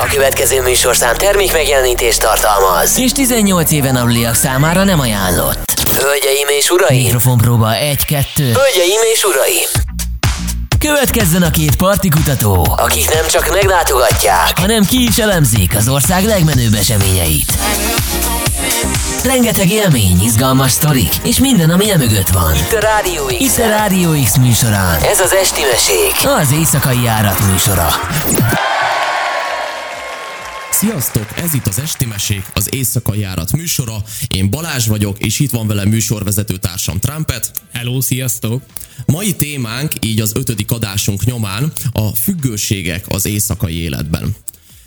A következő műsorszám termék megjelenítést tartalmaz. És 18 éven aluliak számára nem ajánlott. Hölgyeim és uraim! Mikrofonpróba 1-2. Hölgyeim és uraim! Következzen a két partikutató, akik nem csak meglátogatják, hanem ki is elemzik az ország legmenőbb eseményeit. Rengeteg élmény, izgalmas sztorik, és minden, ami mögött van. Itt a Rádió X. Itt a Rádió X műsorán. Ez az Esti Mesék, az éjszakai járat műsora. Sziasztok! Ez itt az Esti Mesék, az Éjszakai Járat műsora. Én Balázs vagyok, és itt van velem műsorvezető társam Trumpet. Hello, sziasztok! Mai témánk, így az ötödik adásunk nyomán, a függőségek az éjszakai életben.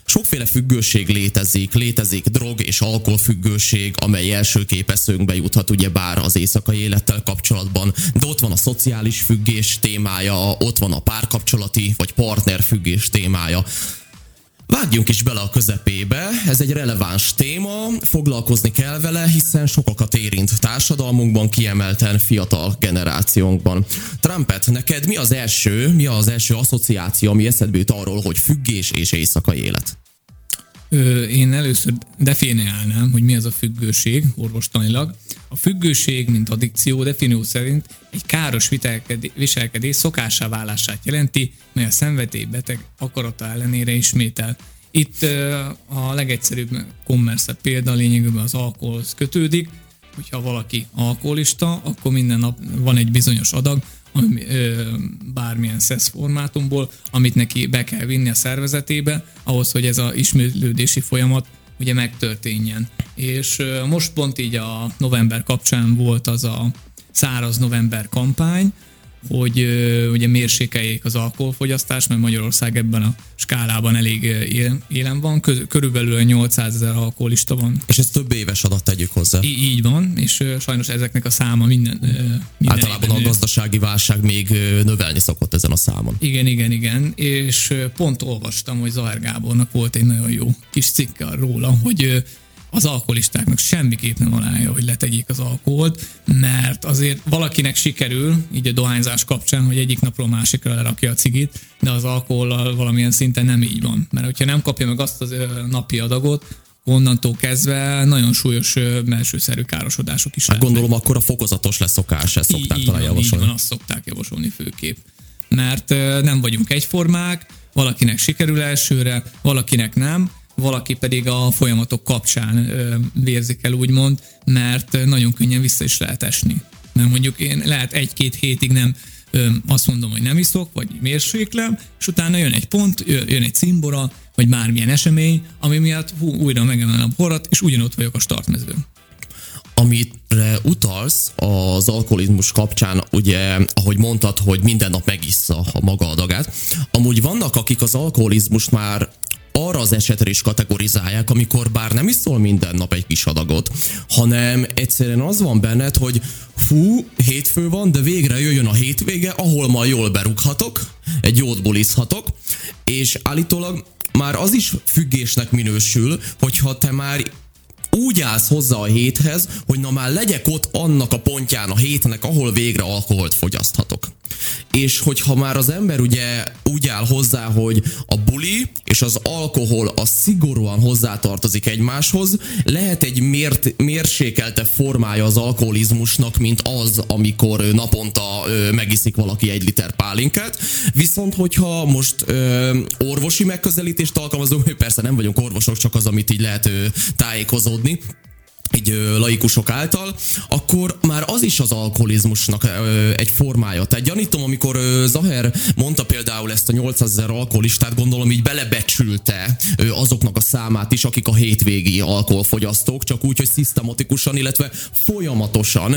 Sokféle függőség létezik, létezik drog és alkoholfüggőség, amely első képeszünkbe juthat ugye bár az éjszakai élettel kapcsolatban, de ott van a szociális függés témája, ott van a párkapcsolati vagy partnerfüggés témája. Vágjunk is bele a közepébe, ez egy releváns téma, foglalkozni kell vele, hiszen sokakat érint társadalmunkban, kiemelten fiatal generációnkban. Trumpet, neked mi az első, mi az első asszociáció, ami eszedbe jut arról, hogy függés és éjszakai élet? Én először definiálnám, hogy mi az a függőség orvostanilag. A függőség, mint addikció definió szerint egy káros viselkedés szokásá válását jelenti, mely a szenvedély beteg akarata ellenére ismétel. Itt a legegyszerűbb kommersze példa lényegében az alkoholhoz kötődik, hogyha valaki alkoholista, akkor minden nap van egy bizonyos adag, ami, ö, bármilyen SES formátumból, amit neki be kell vinni a szervezetébe, ahhoz, hogy ez a ismétlődési folyamat ugye megtörténjen. És most pont így a november kapcsán volt az a száraz november kampány, hogy ugye mérsékeljék az alkoholfogyasztást, mert Magyarország ebben a skálában elég élen van, körülbelül 800 ezer alkoholista van. És ez több éves adat tegyük hozzá. Í- így van, és sajnos ezeknek a száma minden, minden Általában a gazdasági válság még növelni szokott ezen a számon. Igen, igen, igen, és pont olvastam, hogy Zahár Gábornak volt egy nagyon jó kis cikke róla, hogy az alkoholistáknak semmiképp nem ajánlja, hogy letegyék az alkoholt, mert azért valakinek sikerül, így a dohányzás kapcsán, hogy egyik napról másikra lerakja a cigit, de az alkohollal valamilyen szinten nem így van. Mert hogyha nem kapja meg azt az napi adagot, onnantól kezdve nagyon súlyos belsőszerű károsodások is. Hát gondolom akkor a fokozatos leszokás, ezt szokták így, talán javasolni. Így van, azt szokták javasolni főképp. Mert nem vagyunk egyformák, valakinek sikerül elsőre, valakinek nem, valaki pedig a folyamatok kapcsán vérzik el, úgymond, mert nagyon könnyen vissza is lehet esni. Mert mondjuk én lehet egy-két hétig nem azt mondom, hogy nem iszok, vagy mérséklem, és utána jön egy pont, jön egy cimbora, vagy bármilyen esemény, ami miatt hú, újra megemelem a porrat, és ugyanott vagyok a startmezőn amire utalsz az alkoholizmus kapcsán, ugye, ahogy mondtad, hogy minden nap megissza a maga adagát, amúgy vannak, akik az alkoholizmust már arra az esetre is kategorizálják, amikor bár nem iszol minden nap egy kis adagot, hanem egyszerűen az van benned, hogy fú, hétfő van, de végre jöjjön a hétvége, ahol ma jól berúghatok, egy jót bulizhatok, és állítólag már az is függésnek minősül, hogyha te már úgy állsz hozzá a héthez, hogy na már legyek ott annak a pontján a hétnek, ahol végre alkoholt fogyaszthatok. És hogyha már az ember ugye úgy áll hozzá, hogy a buli és az alkohol a szigorúan hozzátartozik egymáshoz, lehet egy mért, mérsékelte formája az alkoholizmusnak, mint az, amikor naponta ö, megiszik valaki egy liter pálinkát. Viszont, hogyha most ö, orvosi megközelítést alkalmazunk, persze nem vagyunk orvosok, csak az, amit így lehet ö, tájékozódni, egy ö, laikusok által, akkor már az is az alkoholizmusnak egy formája. Tehát gyanítom, amikor Zaher mondta például ezt a 800 ezer alkoholistát, gondolom így belebecsülte azoknak a számát is, akik a hétvégi alkoholfogyasztók, csak úgy, hogy szisztematikusan, illetve folyamatosan,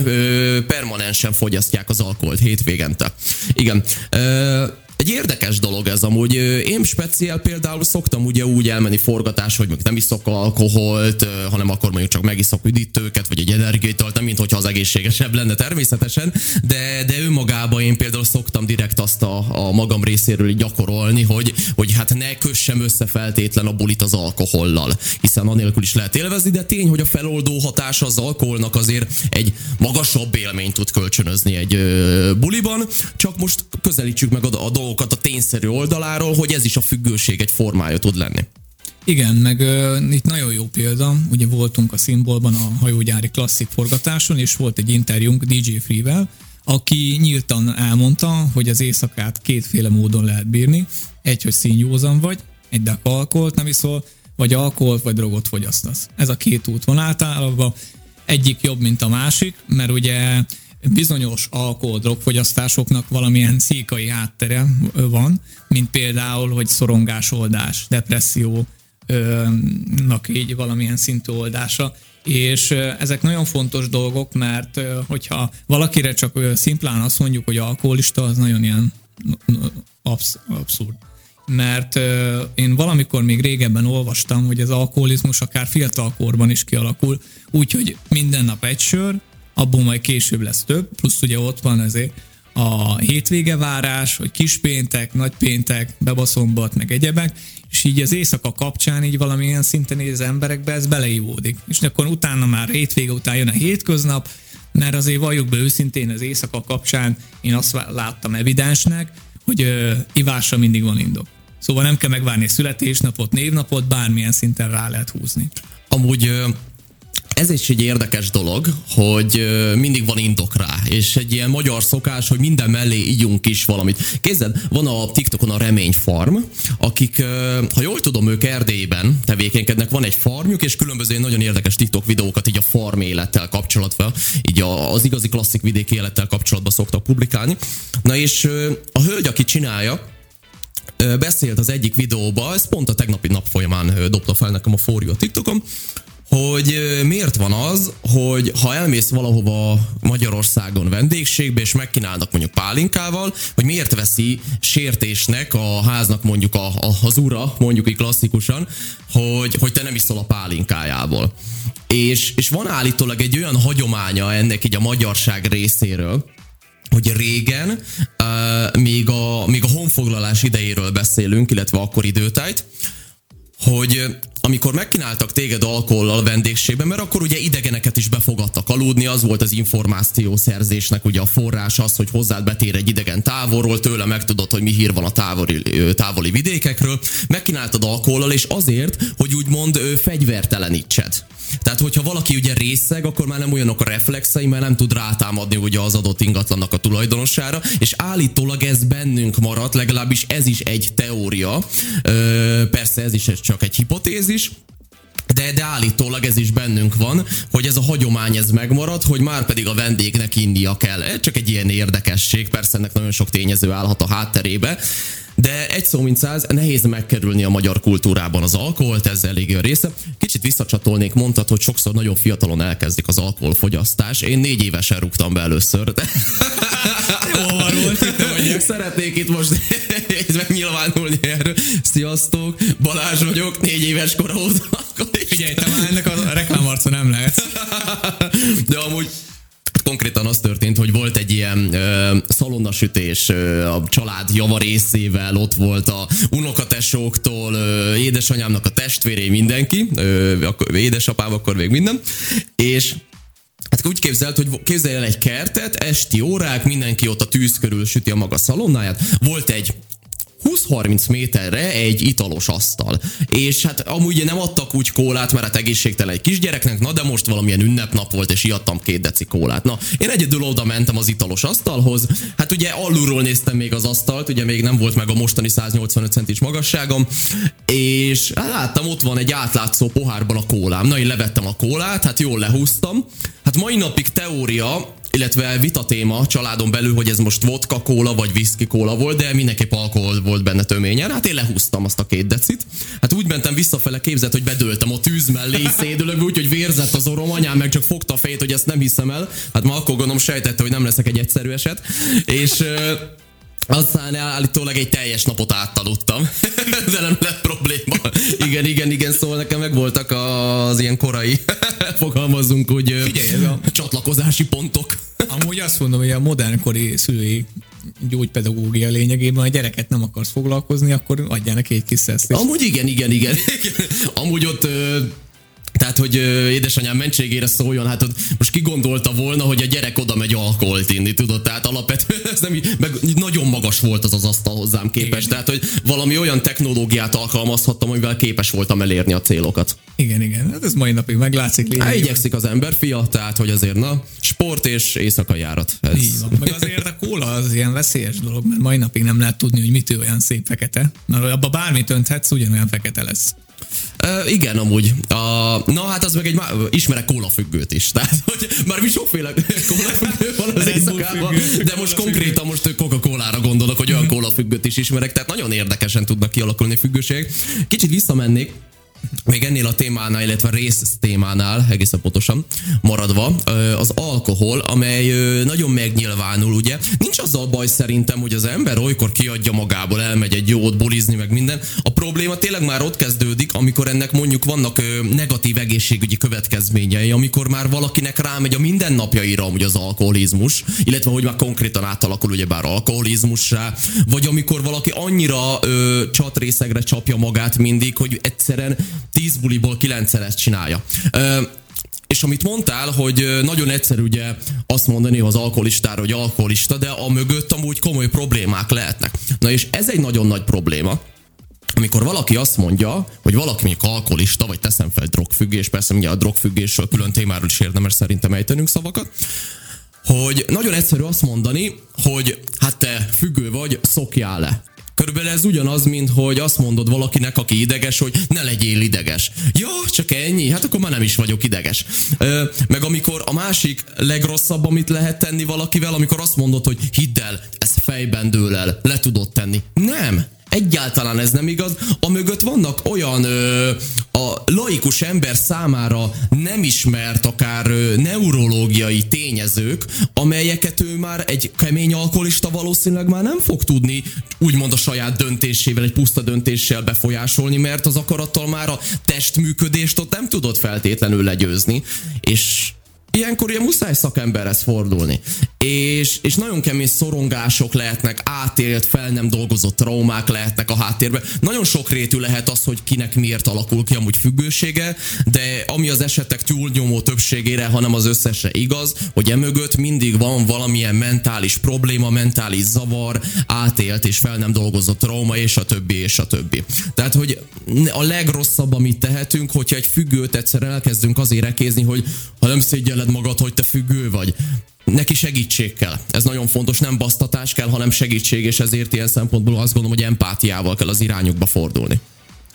permanensen fogyasztják az alkoholt hétvégente. Igen. Egy érdekes dolog ez amúgy. Én speciál például szoktam ugye úgy elmenni forgatás, hogy nem iszok alkoholt, hanem akkor mondjuk csak megiszok üdítőket, vagy egy energiaitalt, nem mint hogyha az egészségesebb lenne természetesen, de, de önmagában én például szoktam direkt azt a, a magam részéről gyakorolni, hogy, hogy hát ne kössem össze feltétlen a bulit az alkohollal, hiszen anélkül is lehet élvezni, de tény, hogy a feloldó hatása az alkoholnak azért egy magasabb élményt tud kölcsönözni egy ö, buliban, csak most közelítsük meg a, a dolgokat a tényszerű oldaláról, hogy ez is a függőség egy formája tud lenni. Igen, meg uh, itt nagyon jó példa, ugye voltunk a szimbolban a hajógyári klasszik forgatáson, és volt egy interjúnk DJ Free-vel, aki nyíltan elmondta, hogy az éjszakát kétféle módon lehet bírni. Egy, hogy színjózan vagy, egy dek alkoholt nem iszol, vagy alkoholt, vagy drogot fogyasztasz. Ez a két út van általában. Egyik jobb, mint a másik, mert ugye bizonyos alkohol drogfogyasztásoknak valamilyen szíkai háttere van, mint például, hogy szorongásoldás, depresszió, nak így valamilyen szintű oldása. És ezek nagyon fontos dolgok, mert hogyha valakire csak szimplán azt mondjuk, hogy alkoholista, az nagyon ilyen absz- abszurd. Mert én valamikor még régebben olvastam, hogy az alkoholizmus akár fiatalkorban is kialakul, úgyhogy minden nap egy sör, abból majd később lesz több, plusz ugye ott van azért a hétvégevárás, hogy kispéntek, nagypéntek, bebaszombat, meg egyebek, és így az éjszaka kapcsán így valamilyen szinten így az emberekbe ez beleívódik. És akkor utána már hétvége után jön a hétköznap, mert azért valljuk be őszintén az éjszaka kapcsán én azt láttam evidensnek, hogy ö, ivásra mindig van indok. Szóval nem kell megvárni születésnapot, névnapot, bármilyen szinten rá lehet húzni. Amúgy ez is egy érdekes dolog, hogy mindig van indok rá, és egy ilyen magyar szokás, hogy minden mellé ígyunk is valamit. Kézzel, van a TikTokon a Remény Farm, akik, ha jól tudom, ők Erdélyben tevékenykednek, van egy farmjuk, és különböző nagyon érdekes TikTok videókat így a farm élettel kapcsolatban, így az igazi klasszik vidéki élettel kapcsolatban szoktak publikálni. Na és a hölgy, aki csinálja, beszélt az egyik videóba, ez pont a tegnapi nap folyamán dobta fel nekem a forjú a TikTokon, hogy miért van az, hogy ha elmész valahova Magyarországon vendégségbe, és megkínálnak mondjuk pálinkával, hogy miért veszi sértésnek a háznak mondjuk a, a, az ura, mondjuk így klasszikusan, hogy, hogy te nem iszol a pálinkájából. És, és van állítólag egy olyan hagyománya ennek így a magyarság részéről, hogy régen, uh, még, a, még a honfoglalás idejéről beszélünk, illetve akkor időtájt, hogy amikor megkínáltak téged alkohollal vendégségben, mert akkor ugye idegeneket is befogadtak aludni, az volt az információszerzésnek ugye a forrás az, hogy hozzád betér egy idegen távolról, tőle megtudod, hogy mi hír van a távoli, távoli vidékekről, megkínáltad alkohollal, és azért, hogy úgymond fegyvertelenítsed. Tehát, hogyha valaki ugye részeg, akkor már nem olyanok a reflexei, mert nem tud rátámadni ugye az adott ingatlannak a tulajdonosára, és állítólag ez bennünk maradt, legalábbis ez is egy teória. Ö, persze ez is csak egy hipotézis, de, de állítólag ez is bennünk van, hogy ez a hagyomány ez megmarad, hogy már pedig a vendégnek india kell. Csak egy ilyen érdekesség, persze ennek nagyon sok tényező állhat a hátterébe, de egy szó mint száz, nehéz megkerülni a magyar kultúrában az alkoholt, ez elég része. Kicsit visszacsatolnék, mondtad, hogy sokszor nagyon fiatalon elkezdik az alkoholfogyasztás. Én négy évesen rúgtam be először. De... Jó, volt, itt Szeretnék itt most megnyilvánulni erről. Sziasztok, Balázs vagyok, négy éves kor óta. Figyelj, te már ennek a reklámarca nem lehet. De amúgy konkrétan az történt, hogy volt egy ilyen ö, szalonnasütés ö, a család java részével, ott volt a unokatesóktól, ö, édesanyámnak a testvéré, mindenki, ö, akkor, édesapám akkor még minden, és Hát úgy képzelt, hogy képzelj el egy kertet, esti órák, mindenki ott a tűz körül süti a maga szalonnáját. Volt egy 20-30 méterre egy italos asztal. És hát amúgy nem adtak úgy kólát, mert hát egészségtelen egy kisgyereknek, na de most valamilyen ünnepnap volt, és iattam két deci kólát. Na, én egyedül oda mentem az italos asztalhoz, hát ugye alulról néztem még az asztalt, ugye még nem volt meg a mostani 185 centis magasságom, és hát láttam, ott van egy átlátszó pohárban a kólám. Na, én levettem a kólát, hát jól lehúztam. Hát mai napig teória, illetve vita téma családon belül, hogy ez most vodka kóla vagy whisky kóla volt, de mindenképp alkohol volt benne töményen. Hát én lehúztam azt a két decit. Hát úgy mentem visszafele, képzett, hogy bedőltem a tűz mellé szédülök, úgy, hogy vérzett az orom, anyám meg csak fogta a fejét, hogy ezt nem hiszem el. Hát ma akkor gondolom sejtette, hogy nem leszek egy egyszerű eset. És aztán állítólag egy teljes napot áttaludtam, de nem lett probléma. Igen, igen, igen, szóval nekem megvoltak az ilyen korai, fogalmazunk, hogy Figyelj, a csatlakozási pontok. Amúgy azt mondom, hogy a modernkori szülői gyógypedagógia lényegében, ha a gyereket nem akarsz foglalkozni, akkor adjál neki egy kis szeszt. Amúgy igen, igen, igen. Amúgy ott Tehát, hogy édesanyám mentségére szóljon, hát most ki gondolta volna, hogy a gyerek oda megy alkoholt inni, tudod? Tehát alapvetően ez nem így, meg nagyon magas volt az az asztal hozzám képest. Igen. Tehát, hogy valami olyan technológiát alkalmazhattam, amivel képes voltam elérni a célokat. Igen, igen. Hát ez mai napig meglátszik. Hát igyekszik az ember fia, tehát, hogy azért na, sport és éjszakai járat. Ez... Így van. Meg azért a kóla az ilyen veszélyes dolog, mert mai napig nem lehet tudni, hogy mitől olyan szép fekete. Mert abba bármit önthetsz, ugyanolyan fekete lesz. Uh, igen, amúgy. Uh, na hát az meg egy, ismerek kólafüggőt is. Tehát, hogy már mi sokféle kólafüggő van az éjszakában, de most konkrétan most Coca-Cola-ra gondolok, hogy olyan kólafüggőt is ismerek, tehát nagyon érdekesen tudnak kialakulni függőség. Kicsit visszamennék, még ennél a témánál, illetve rész témánál, egészen pontosan maradva, az alkohol, amely nagyon megnyilvánul, ugye. Nincs azzal baj szerintem, hogy az ember olykor kiadja magából, elmegy egy jót bulizni, meg minden. A probléma tényleg már ott kezdődik, amikor ennek mondjuk vannak negatív egészségügyi következményei, amikor már valakinek rámegy a mindennapjaira hogy az alkoholizmus, illetve hogy már konkrétan átalakul ugyebár alkoholizmussá, vagy amikor valaki annyira ö, csatrészegre csapja magát mindig, hogy egyszerűen 10 buliból 9 ezt csinálja. És amit mondtál, hogy nagyon egyszerű ugye azt mondani az alkoholistára, hogy alkoholista, de a mögött amúgy komoly problémák lehetnek. Na és ez egy nagyon nagy probléma, amikor valaki azt mondja, hogy valaki mondjuk alkoholista, vagy teszem fel drogfüggés, persze ugye a drogfüggésről külön témáról is érdemes szerintem ejtenünk szavakat, hogy nagyon egyszerű azt mondani, hogy hát te függő vagy, szokjál le. Körülbelül ez ugyanaz, mint hogy azt mondod valakinek, aki ideges, hogy ne legyél ideges. Ja, csak ennyi, hát akkor már nem is vagyok ideges. Ö, meg amikor a másik legrosszabb, amit lehet tenni valakivel, amikor azt mondod, hogy hidd el, ez fejben dől el, le tudod tenni. Nem, egyáltalán ez nem igaz. A mögött vannak olyan ö, a laikus ember számára nem ismert akár ö, neurológiai tényezők, amelyeket ő már egy kemény alkoholista valószínűleg már nem fog tudni úgymond a saját döntésével, egy puszta döntéssel befolyásolni, mert az akarattal már a testműködést ott nem tudod feltétlenül legyőzni. És ilyenkor ugye muszáj szakemberhez fordulni. És, és nagyon kemény szorongások lehetnek, átélt, fel nem dolgozott traumák lehetnek a háttérben. Nagyon sok rétű lehet az, hogy kinek miért alakul ki amúgy függősége, de ami az esetek túlnyomó többségére, hanem az összesre igaz, hogy emögött mindig van valamilyen mentális probléma, mentális zavar, átélt és fel nem dolgozott trauma, és a többi, és a többi. Tehát, hogy a legrosszabb, amit tehetünk, hogyha egy függőt egyszer elkezdünk azért ekézni, hogy ha nem szégyelled érzed magad, hogy te függő vagy. Neki segítség kell. Ez nagyon fontos, nem basztatás kell, hanem segítség, és ezért ilyen szempontból azt gondolom, hogy empátiával kell az irányukba fordulni.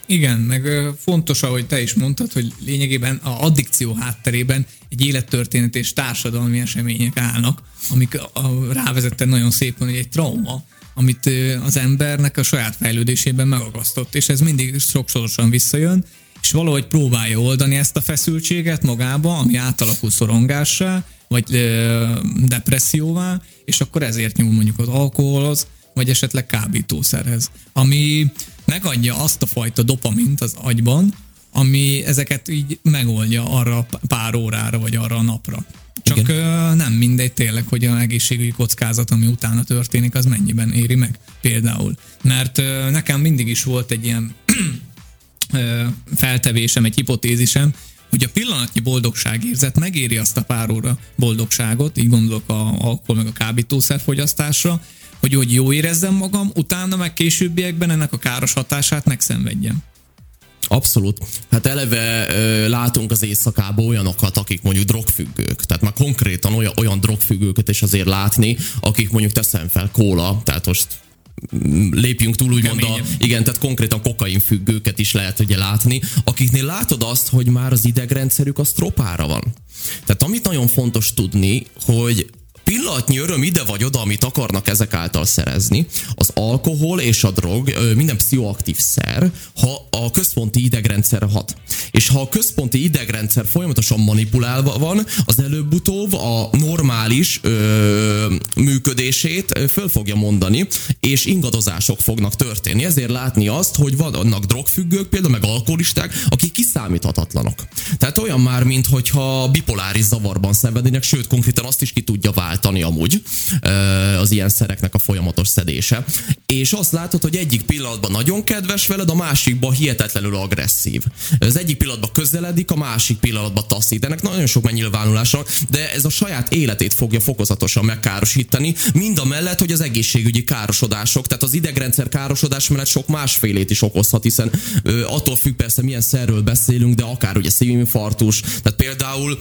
Igen, meg fontos, ahogy te is mondtad, hogy lényegében a addikció hátterében egy élettörténet és társadalmi események állnak, amik rávezette nagyon szépen, hogy egy trauma, amit az embernek a saját fejlődésében megagasztott, és ez mindig sokszorosan visszajön, és valahogy próbálja oldani ezt a feszültséget magába, ami átalakul szorongássá, vagy ö, depresszióvá, és akkor ezért nyúl mondjuk az alkoholhoz, vagy esetleg kábítószerhez, ami megadja azt a fajta dopamint az agyban, ami ezeket így megoldja arra pár órára, vagy arra a napra. Csak Igen. nem mindegy tényleg, hogy a egészségügyi kockázat, ami utána történik, az mennyiben éri meg például. Mert nekem mindig is volt egy ilyen feltevésem, egy hipotézisem, hogy a pillanatnyi boldogságérzet megéri azt a pár óra boldogságot, így gondolok a alkohol meg a kábítószer fogyasztásra, hogy úgy jó érezzem magam, utána meg későbbiekben ennek a káros hatását megszenvedjem. Abszolút. Hát eleve ö, látunk az éjszakában olyanokat, akik mondjuk drogfüggők. Tehát már konkrétan olyan, olyan drogfüggőket is azért látni, akik mondjuk teszem fel kóla, tehát most lépjünk túl, úgymond a, igen, tehát konkrétan kokain függőket is lehet ugye látni, akiknél látod azt, hogy már az idegrendszerük az tropára van. Tehát amit nagyon fontos tudni, hogy pillanatnyi öröm ide vagy oda, amit akarnak ezek által szerezni, az alkohol és a drog minden pszichoaktív szer, ha a központi idegrendszerre hat. És ha a központi idegrendszer folyamatosan manipulálva van, az előbb-utóbb a normális ö, működését föl fogja mondani, és ingadozások fognak történni. Ezért látni azt, hogy vannak drogfüggők, például meg alkoholisták, akik kiszámíthatatlanok. Tehát olyan már, mint hogyha bipoláris zavarban szenvednének, sőt, konkrétan azt is ki tudja váltani váltani amúgy az ilyen szereknek a folyamatos szedése. És azt látod, hogy egyik pillanatban nagyon kedves veled, a másikban hihetetlenül agresszív. Az egyik pillanatban közeledik, a másik pillanatban taszít. Ennek nagyon sok megnyilvánulása, de ez a saját életét fogja fokozatosan megkárosítani, mind a mellett, hogy az egészségügyi károsodások, tehát az idegrendszer károsodás mellett sok másfélét is okozhat, hiszen attól függ persze milyen szerről beszélünk, de akár ugye szívinfarktus, tehát például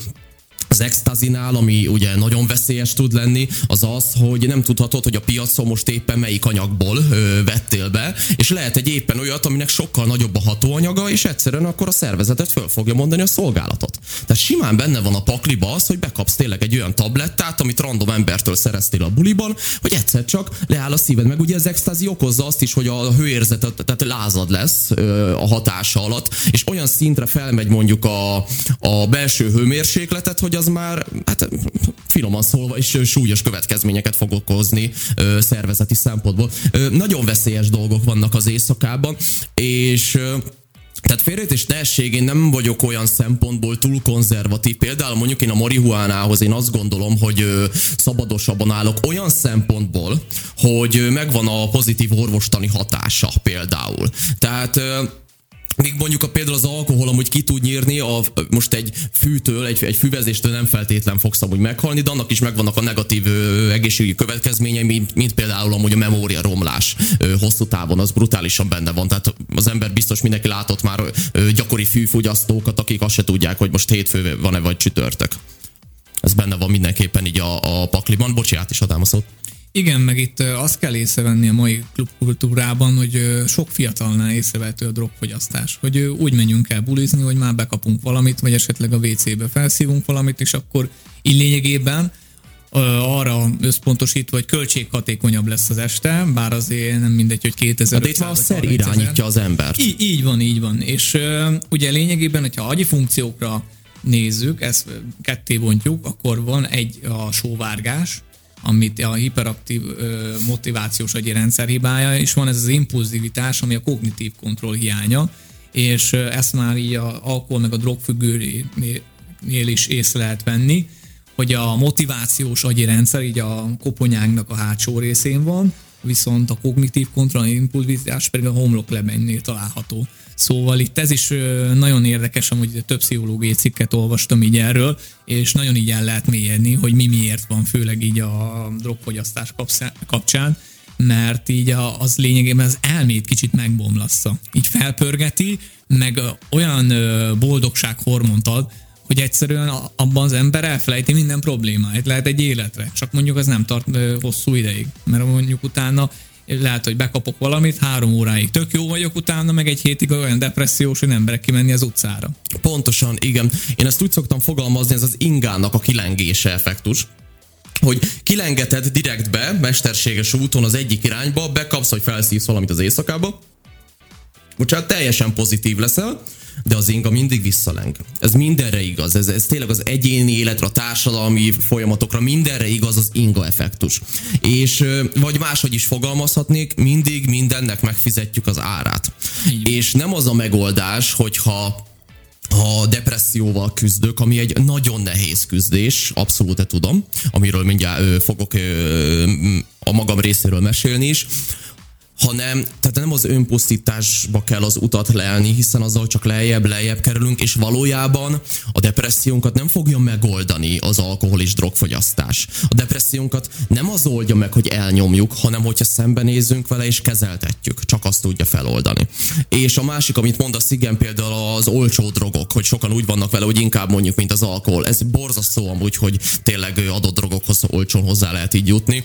az extazinál, ami ugye nagyon veszélyes tud lenni, az az, hogy nem tudhatod, hogy a piacon most éppen melyik anyagból ö, vettél be, és lehet egy éppen olyat, aminek sokkal nagyobb a hatóanyaga, és egyszerűen akkor a szervezetet föl fogja mondani a szolgálatot. Tehát simán benne van a pakliba az, hogy bekapsz tényleg egy olyan tablettát, amit random embertől szereztél a buliban, hogy egyszer csak leáll a szíved. Meg ugye az extázi okozza azt is, hogy a hőérzetet, tehát lázad lesz ö, a hatása alatt, és olyan szintre felmegy mondjuk a, a belső hőmérsékletet, hogy az már, hát finoman szólva is súlyos következményeket fog okozni ö, szervezeti szempontból. Ö, nagyon veszélyes dolgok vannak az éjszakában, és ö, tehát félrejtés tehesség, én nem vagyok olyan szempontból túl konzervatív. Például mondjuk én a marihuánához én azt gondolom, hogy szabadosabban állok olyan szempontból, hogy megvan a pozitív orvostani hatása például. Tehát Míg mondjuk a, például az alkohol amúgy ki tud nyírni, a, most egy fűtől, egy, egy füvezéstől nem feltétlen fogsz amúgy meghalni, de annak is megvannak a negatív ö, egészségügyi következményei, mint, mint például amúgy a memória romlás ö, hosszú távon, az brutálisan benne van. Tehát az ember biztos mindenki látott már ö, gyakori fűfogyasztókat, akik azt se tudják, hogy most hétfő van-e vagy csütörtök. Ez benne van mindenképpen így a, a pakliban. Bocsi, át is adám a szót. Igen, meg itt azt kell észrevenni a mai klubkultúrában, hogy sok fiatalnál észrevehető a drogfogyasztás. Hogy úgy menjünk el bulizni, hogy már bekapunk valamit, vagy esetleg a WC-be felszívunk valamit, és akkor így lényegében arra összpontosítva, hogy költséghatékonyabb lesz az este, bár azért nem mindegy, hogy 2000 De itt van a szer irányítja az embert. Így, így van, így van. És ugye lényegében, hogyha agyi funkciókra nézzük, ezt ketté bontjuk, akkor van egy a sóvárgás, amit a hiperaktív ö, motivációs agyi rendszer hibája, és van ez az impulzivitás, ami a kognitív kontroll hiánya, és ezt már így a alkohol meg a drogfüggőnél is észre lehet venni, hogy a motivációs agyi rendszer így a koponyánknak a hátsó részén van, viszont a kognitív kontroll, impulzivitás pedig a homloklebennél található. Szóval itt ez is nagyon érdekes, amúgy több pszichológiai cikket olvastam így erről, és nagyon így el lehet mélyedni, hogy mi miért van, főleg így a drogfogyasztás kapcsán, mert így az lényegében az elmét kicsit megbomlassza. Így felpörgeti, meg olyan boldogsághormont ad, hogy egyszerűen abban az ember elfelejti minden problémáit, lehet egy életre, csak mondjuk az nem tart hosszú ideig, mert mondjuk utána lehet, hogy bekapok valamit, három óráig tök jó vagyok, utána meg egy hétig olyan depressziós, hogy nem emberek kimenni az utcára. Pontosan, igen. Én ezt úgy szoktam fogalmazni, ez az ingának a kilengése effektus hogy kilengeted direktbe, mesterséges úton az egyik irányba, bekapsz, hogy felszívsz valamit az éjszakába, bocsánat, teljesen pozitív leszel, de az inga mindig visszaleng. Ez mindenre igaz. Ez, ez tényleg az egyéni életre, a társadalmi folyamatokra, mindenre igaz az inga effektus. És vagy máshogy is fogalmazhatnék, mindig mindennek megfizetjük az árát. Igen. És nem az a megoldás, hogyha ha depresszióval küzdök, ami egy nagyon nehéz küzdés, abszolút tudom, amiről mindjárt ö, fogok ö, a magam részéről mesélni is, hanem tehát nem az önpusztításba kell az utat leelni, hiszen azzal csak lejjebb, lejjebb kerülünk, és valójában a depressziónkat nem fogja megoldani az alkohol és drogfogyasztás. A depressziónkat nem az oldja meg, hogy elnyomjuk, hanem hogyha szembenézünk vele és kezeltetjük, csak azt tudja feloldani. És a másik, amit mondasz, igen, például az olcsó drogok, hogy sokan úgy vannak vele, hogy inkább mondjuk, mint az alkohol. Ez borzasztó amúgy, hogy tényleg adott drogokhoz olcsón hozzá lehet így jutni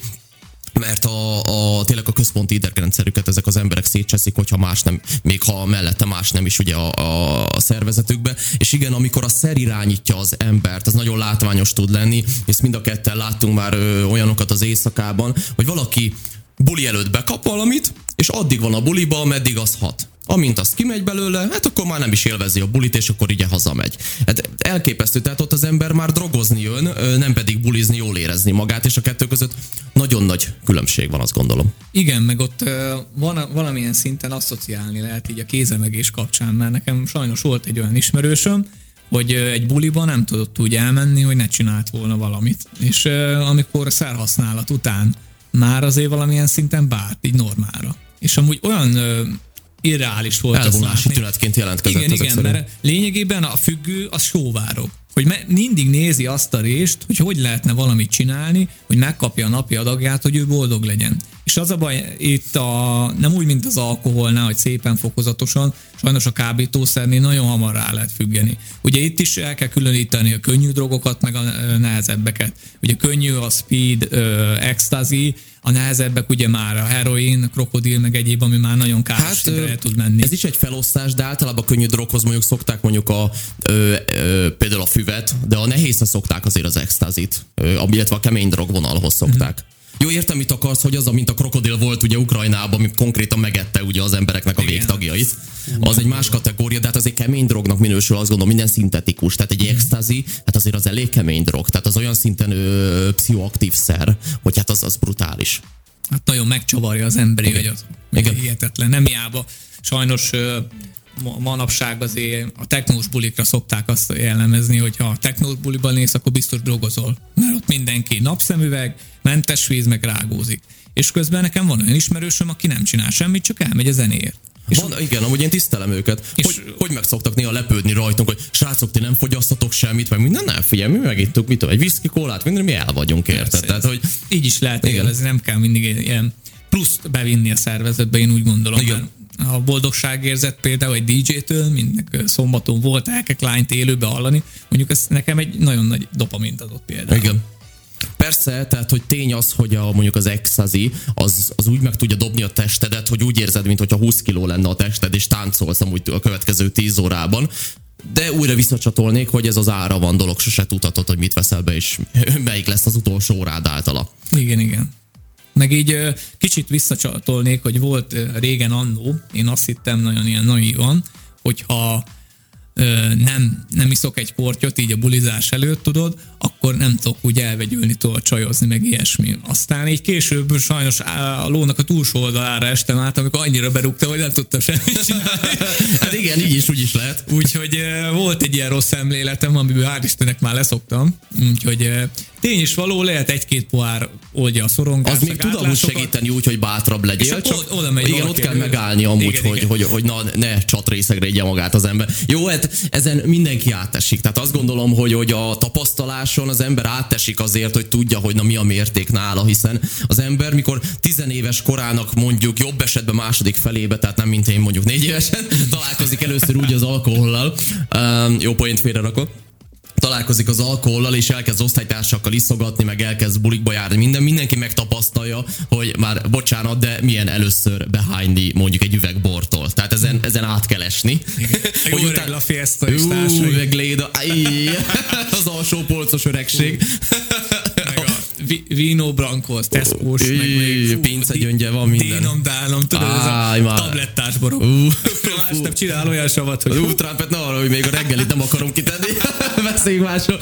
mert a, a, tényleg a központi idegrendszerüket ezek az emberek szétcseszik, hogyha más nem, még ha mellette más nem is ugye a, a, szervezetükbe. És igen, amikor a szer irányítja az embert, az nagyon látványos tud lenni, és mind a ketten láttunk már ö, olyanokat az éjszakában, hogy valaki buli előtt bekap valamit, és addig van a buliba, meddig az hat. Amint azt kimegy belőle, hát akkor már nem is élvezi a bulit, és akkor így hazamegy. Hát elképesztő, tehát ott az ember már drogozni jön, nem pedig bulizni, jól érezni magát, és a kettő között nagyon nagy különbség van, azt gondolom. Igen, meg ott van valamilyen szinten asszociálni lehet így a kézemegés kapcsán, mert nekem sajnos volt egy olyan ismerősöm, hogy egy buliba nem tudott úgy elmenni, hogy ne csinált volna valamit. És amikor szerhasználat után már azért valamilyen szinten bárt, így normára. És amúgy olyan irreális volt. Elvonási tünetként jelentkezett Igen, igen, szerint. mert lényegében a függő az sóvárok hogy mindig nézi azt a részt, hogy hogy lehetne valamit csinálni, hogy megkapja a napi adagját, hogy ő boldog legyen. És az a baj, itt a, nem úgy, mint az alkoholnál, hogy szépen fokozatosan, sajnos a kábítószernél nagyon hamar rá lehet függeni. Ugye itt is el kell különíteni a könnyű drogokat, meg a nehezebbeket. Ugye könnyű a speed, ecstasy, a nehezebbek ugye már a heroin, krokodil, meg egyéb, ami már nagyon káros hát, el tud menni. Ez is egy felosztás, de általában a könnyű droghoz mondjuk szokták mondjuk a, ö, ö, például a füvet, de a nehézre szokták azért az extazit, illetve a kemény drog vonalhoz szokták. Mm-hmm. Jó, értem, mit akarsz, hogy az, mint a krokodil volt ugye Ukrajnában, ami konkrétan megette ugye az embereknek a Igen. végtagjait. Az egy más kategória, de hát az egy kemény drognak minősül, azt gondolom, minden szintetikus. Tehát egy extazi, hát azért az elég kemény drog. Tehát az olyan szinten ö, pszichoaktív szer, hogy hát az, az brutális. Hát nagyon megcsavarja az emberi, hogy az Igen. hihetetlen. Nem hiába. Sajnos manapság azért a technós bulikra szokták azt jellemezni, hogy ha a technós buliban néz, akkor biztos drogozol. Mert ott mindenki napszemüveg, mentes víz, meg rágózik. És közben nekem van olyan ismerősöm, aki nem csinál semmit, csak elmegy a zenéért. És van, igen, amúgy én tisztelem őket. És hogy, hogy meg szoktak néha lepődni rajtunk, hogy srácok, ti nem fogyasztatok semmit, meg minden, nem figyelj, mi megittuk, mit tudom, egy viszki kólát, minden, mi el vagyunk, érted? Tehát, hogy... Így is lehet igen. ez nem kell mindig ilyen pluszt bevinni a szervezetbe, én úgy gondolom. Igen a boldogságérzet például egy DJ-től, mint szombaton volt Elke Klein-t élőbe hallani, mondjuk ez nekem egy nagyon nagy dopamint adott például. Igen. Persze, tehát hogy tény az, hogy a, mondjuk az exazi, az, az úgy meg tudja dobni a testedet, hogy úgy érzed, mintha 20 kiló lenne a tested, és táncolsz amúgy a következő 10 órában. De újra visszacsatolnék, hogy ez az ára van dolog, sose tudhatod, hogy mit veszel be, és melyik lesz az utolsó órád általa. Igen, igen. Meg így kicsit visszacsatolnék, hogy volt régen annó, én azt hittem nagyon ilyen naívan, hogyha nem, nem iszok egy portyot így a bulizás előtt, tudod, akkor nem tudok úgy elvegyülni, tudod csajozni, meg ilyesmi. Aztán így később sajnos a lónak a túlsó oldalára estem át, amikor annyira berúgta, hogy nem tudtam semmit csinálni. hát igen, így is, úgy is lehet. Úgyhogy volt egy ilyen rossz szemléletem, amiből hál' Istennek már leszoktam. Úgyhogy tény is való, lehet egy-két pohár oldja a szorongást. Az még tud amúgy segíteni úgy, hogy bátrabb legyél. Csak oda megy igen, ott kell megállni amúgy, igen, hogy, igen. Hogy, hogy, na, ne csatrészegre igye magát az ember. Jó, hát ezen mindenki átesik. Tehát azt gondolom, hogy, hogy a tapasztaláson az ember átesik azért, hogy tudja, hogy na mi a mérték nála, hiszen az ember, mikor tizenéves korának mondjuk jobb esetben második felébe, tehát nem mint én mondjuk négy évesen, találkozik először úgy az alkohollal. Um, jó poént félre rakok találkozik az alkohollal, és elkezd osztálytársakkal iszogatni, meg elkezd bulikba járni. Minden, mindenki megtapasztalja, hogy már bocsánat, de milyen először behányni mondjuk egy üveg bortól. Tehát ezen, ezen át kell esni. hogy utána a fiesta és Üveg léda, az alsó polcos öregség. Vino Branco, az Tesco-s, meg még Pince gyöngye van minden. Dénom, dánom, tudod, ez a tablettás borok. Másnap csinál olyan savat, hogy... Ú, Trumpet, ne arra, hogy még a reggelit nem akarom kitenni. Beszéljünk másról.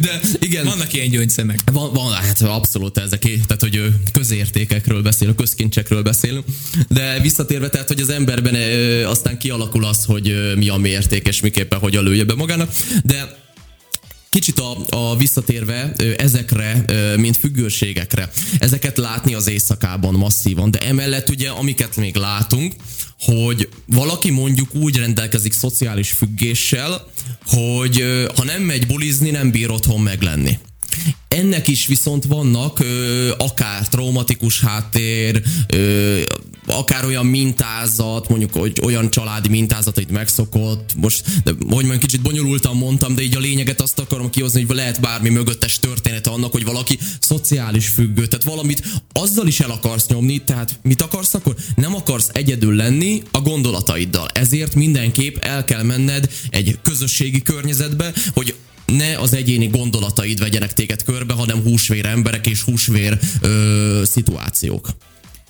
De igen. Vannak ilyen gyöngyszemek. Van, van, hát abszolút ezek, tehát hogy közértékekről beszélünk, közkincsekről beszélünk. De visszatérve, tehát hogy az emberben aztán kialakul az, hogy mi a mérték, és miképpen hogyan lője be magának. De Kicsit a, a visszatérve ezekre, mint függőségekre, ezeket látni az éjszakában masszívan, de emellett ugye, amiket még látunk, hogy valaki mondjuk úgy rendelkezik szociális függéssel, hogy ha nem megy bulizni, nem bír otthon meglenni. Ennek is viszont vannak ö, akár traumatikus háttér, ö, akár olyan mintázat, mondjuk hogy olyan családi mintázat, amit megszokott. Most, de, hogy mondjuk kicsit bonyolultan mondtam, de így a lényeget azt akarom kihozni, hogy lehet bármi mögöttes története annak, hogy valaki szociális függő, tehát valamit azzal is el akarsz nyomni, tehát mit akarsz akkor? Nem akarsz egyedül lenni a gondolataiddal. Ezért mindenképp el kell menned egy közösségi környezetbe, hogy ne az egyéni gondolataid vegyenek téged körbe, hanem húsvér emberek és húsvér ö, szituációk.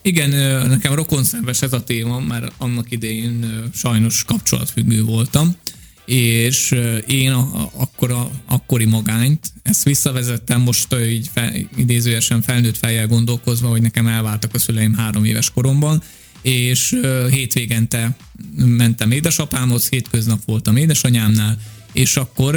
Igen, nekem rokonszenves ez a téma, mert annak idején sajnos kapcsolatfüggő voltam, és én a, akkor a, akkori magányt, ezt visszavezettem most így fel, idézőjesen felnőtt fejjel gondolkozva, hogy nekem elváltak a szüleim három éves koromban, és hétvégente mentem édesapámhoz, hétköznap voltam édesanyámnál, és akkor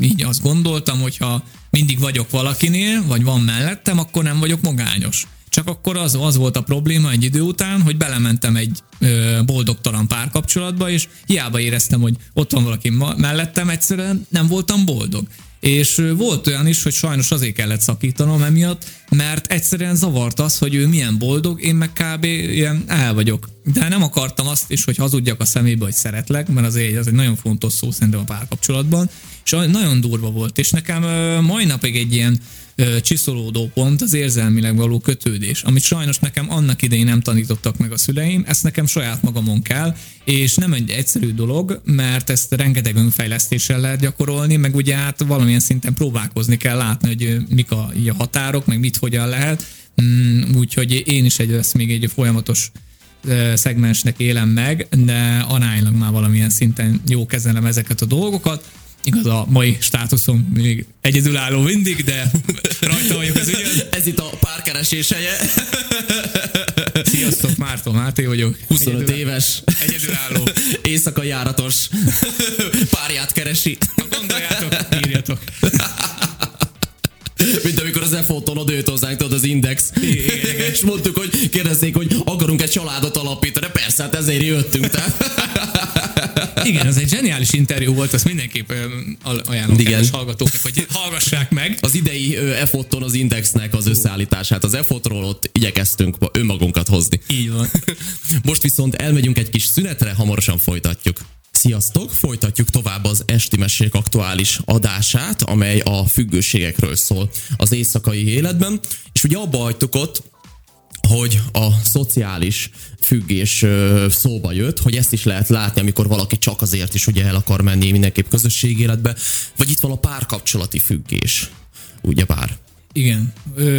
így azt gondoltam, hogy ha mindig vagyok valakinél, vagy van mellettem, akkor nem vagyok magányos. Csak akkor az, az volt a probléma egy idő után, hogy belementem egy ö, boldogtalan párkapcsolatba, és hiába éreztem, hogy ott van valaki mellettem, egyszerűen nem voltam boldog. És volt olyan is, hogy sajnos azért kellett szakítanom emiatt, mert egyszerűen zavart az, hogy ő milyen boldog, én meg kb. ilyen el vagyok. De nem akartam azt is, hogy hazudjak a szemébe, hogy szeretlek, mert az egy, az egy nagyon fontos szó szerintem a párkapcsolatban, és nagyon durva volt. És nekem mai napig egy ilyen csiszolódó pont az érzelmileg való kötődés, amit sajnos nekem annak idején nem tanítottak meg a szüleim, ezt nekem saját magamon kell, és nem egy egyszerű dolog, mert ezt rengeteg önfejlesztéssel lehet gyakorolni, meg ugye hát valamilyen szinten próbálkozni kell látni, hogy mik a, határok, meg mit hogyan lehet, mm, úgyhogy én is egy, lesz még egy folyamatos szegmensnek élem meg, de aránylag már valamilyen szinten jó kezelem ezeket a dolgokat, Igaz, a mai státuszom még egyedülálló mindig, de rajta vagyok az ügyön. Ez itt a párkeresés helye. Sziasztok, Márton Máté vagyok. 25 Egyedül, éves. Egyedülálló. Éjszaka járatos. Párját keresi. Gondoljátok, írjatok. Mint amikor az EFOTon odőtt hozzánk, tudod, az Index. Igen, és mondtuk, hogy kérdezték, hogy akarunk egy családot alapítani. De persze, hát ezért jöttünk. Tehát. Igen, ez egy zseniális interjú volt, azt mindenképp ajánlom Igen. kedves hallgatóknak, hogy hallgassák meg. Az idei EFOT-on az Indexnek az összeállítását, az EFOT-ról ott igyekeztünk önmagunkat hozni. Így van. Most viszont elmegyünk egy kis szünetre, hamarosan folytatjuk. Sziasztok! Folytatjuk tovább az Esti Mesék aktuális adását, amely a függőségekről szól az éjszakai életben, és ugye abba hagytuk ott, hogy a szociális függés szóba jött, hogy ezt is lehet látni, amikor valaki csak azért is ugye el akar menni mindenképp közösségéletbe, vagy itt van a párkapcsolati függés, ugye bár. Igen,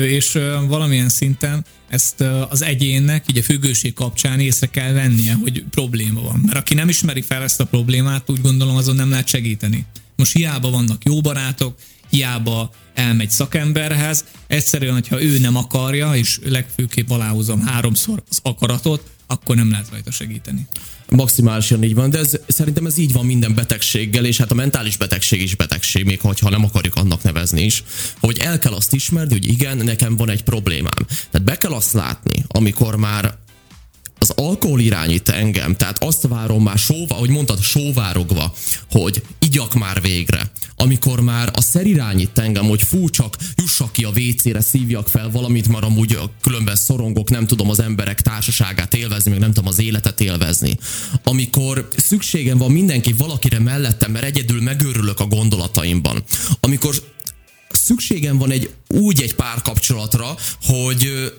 és valamilyen szinten ezt az egyénnek így a függőség kapcsán észre kell vennie, hogy probléma van. Mert aki nem ismeri fel ezt a problémát, úgy gondolom azon nem lehet segíteni. Most hiába vannak jó barátok, hiába elmegy szakemberhez, egyszerűen, hogyha ő nem akarja, és legfőképp aláhúzom háromszor az akaratot, akkor nem lehet rajta segíteni. Maximálisan így van, de ez, szerintem ez így van minden betegséggel, és hát a mentális betegség is betegség, még ha nem akarjuk annak nevezni is, hogy el kell azt ismerni, hogy igen, nekem van egy problémám. Tehát be kell azt látni, amikor már az alkohol irányít engem, tehát azt várom már sóva, hogy mondtad, sóvárogva, hogy igyak már végre. Amikor már a szer irányít engem, hogy fú, csak jussak ki a WC-re, szívjak fel valamit, már amúgy különben szorongok, nem tudom az emberek társaságát élvezni, meg nem tudom az életet élvezni. Amikor szükségem van mindenki valakire mellettem, mert egyedül megőrülök a gondolataimban. Amikor szükségem van egy úgy egy párkapcsolatra, hogy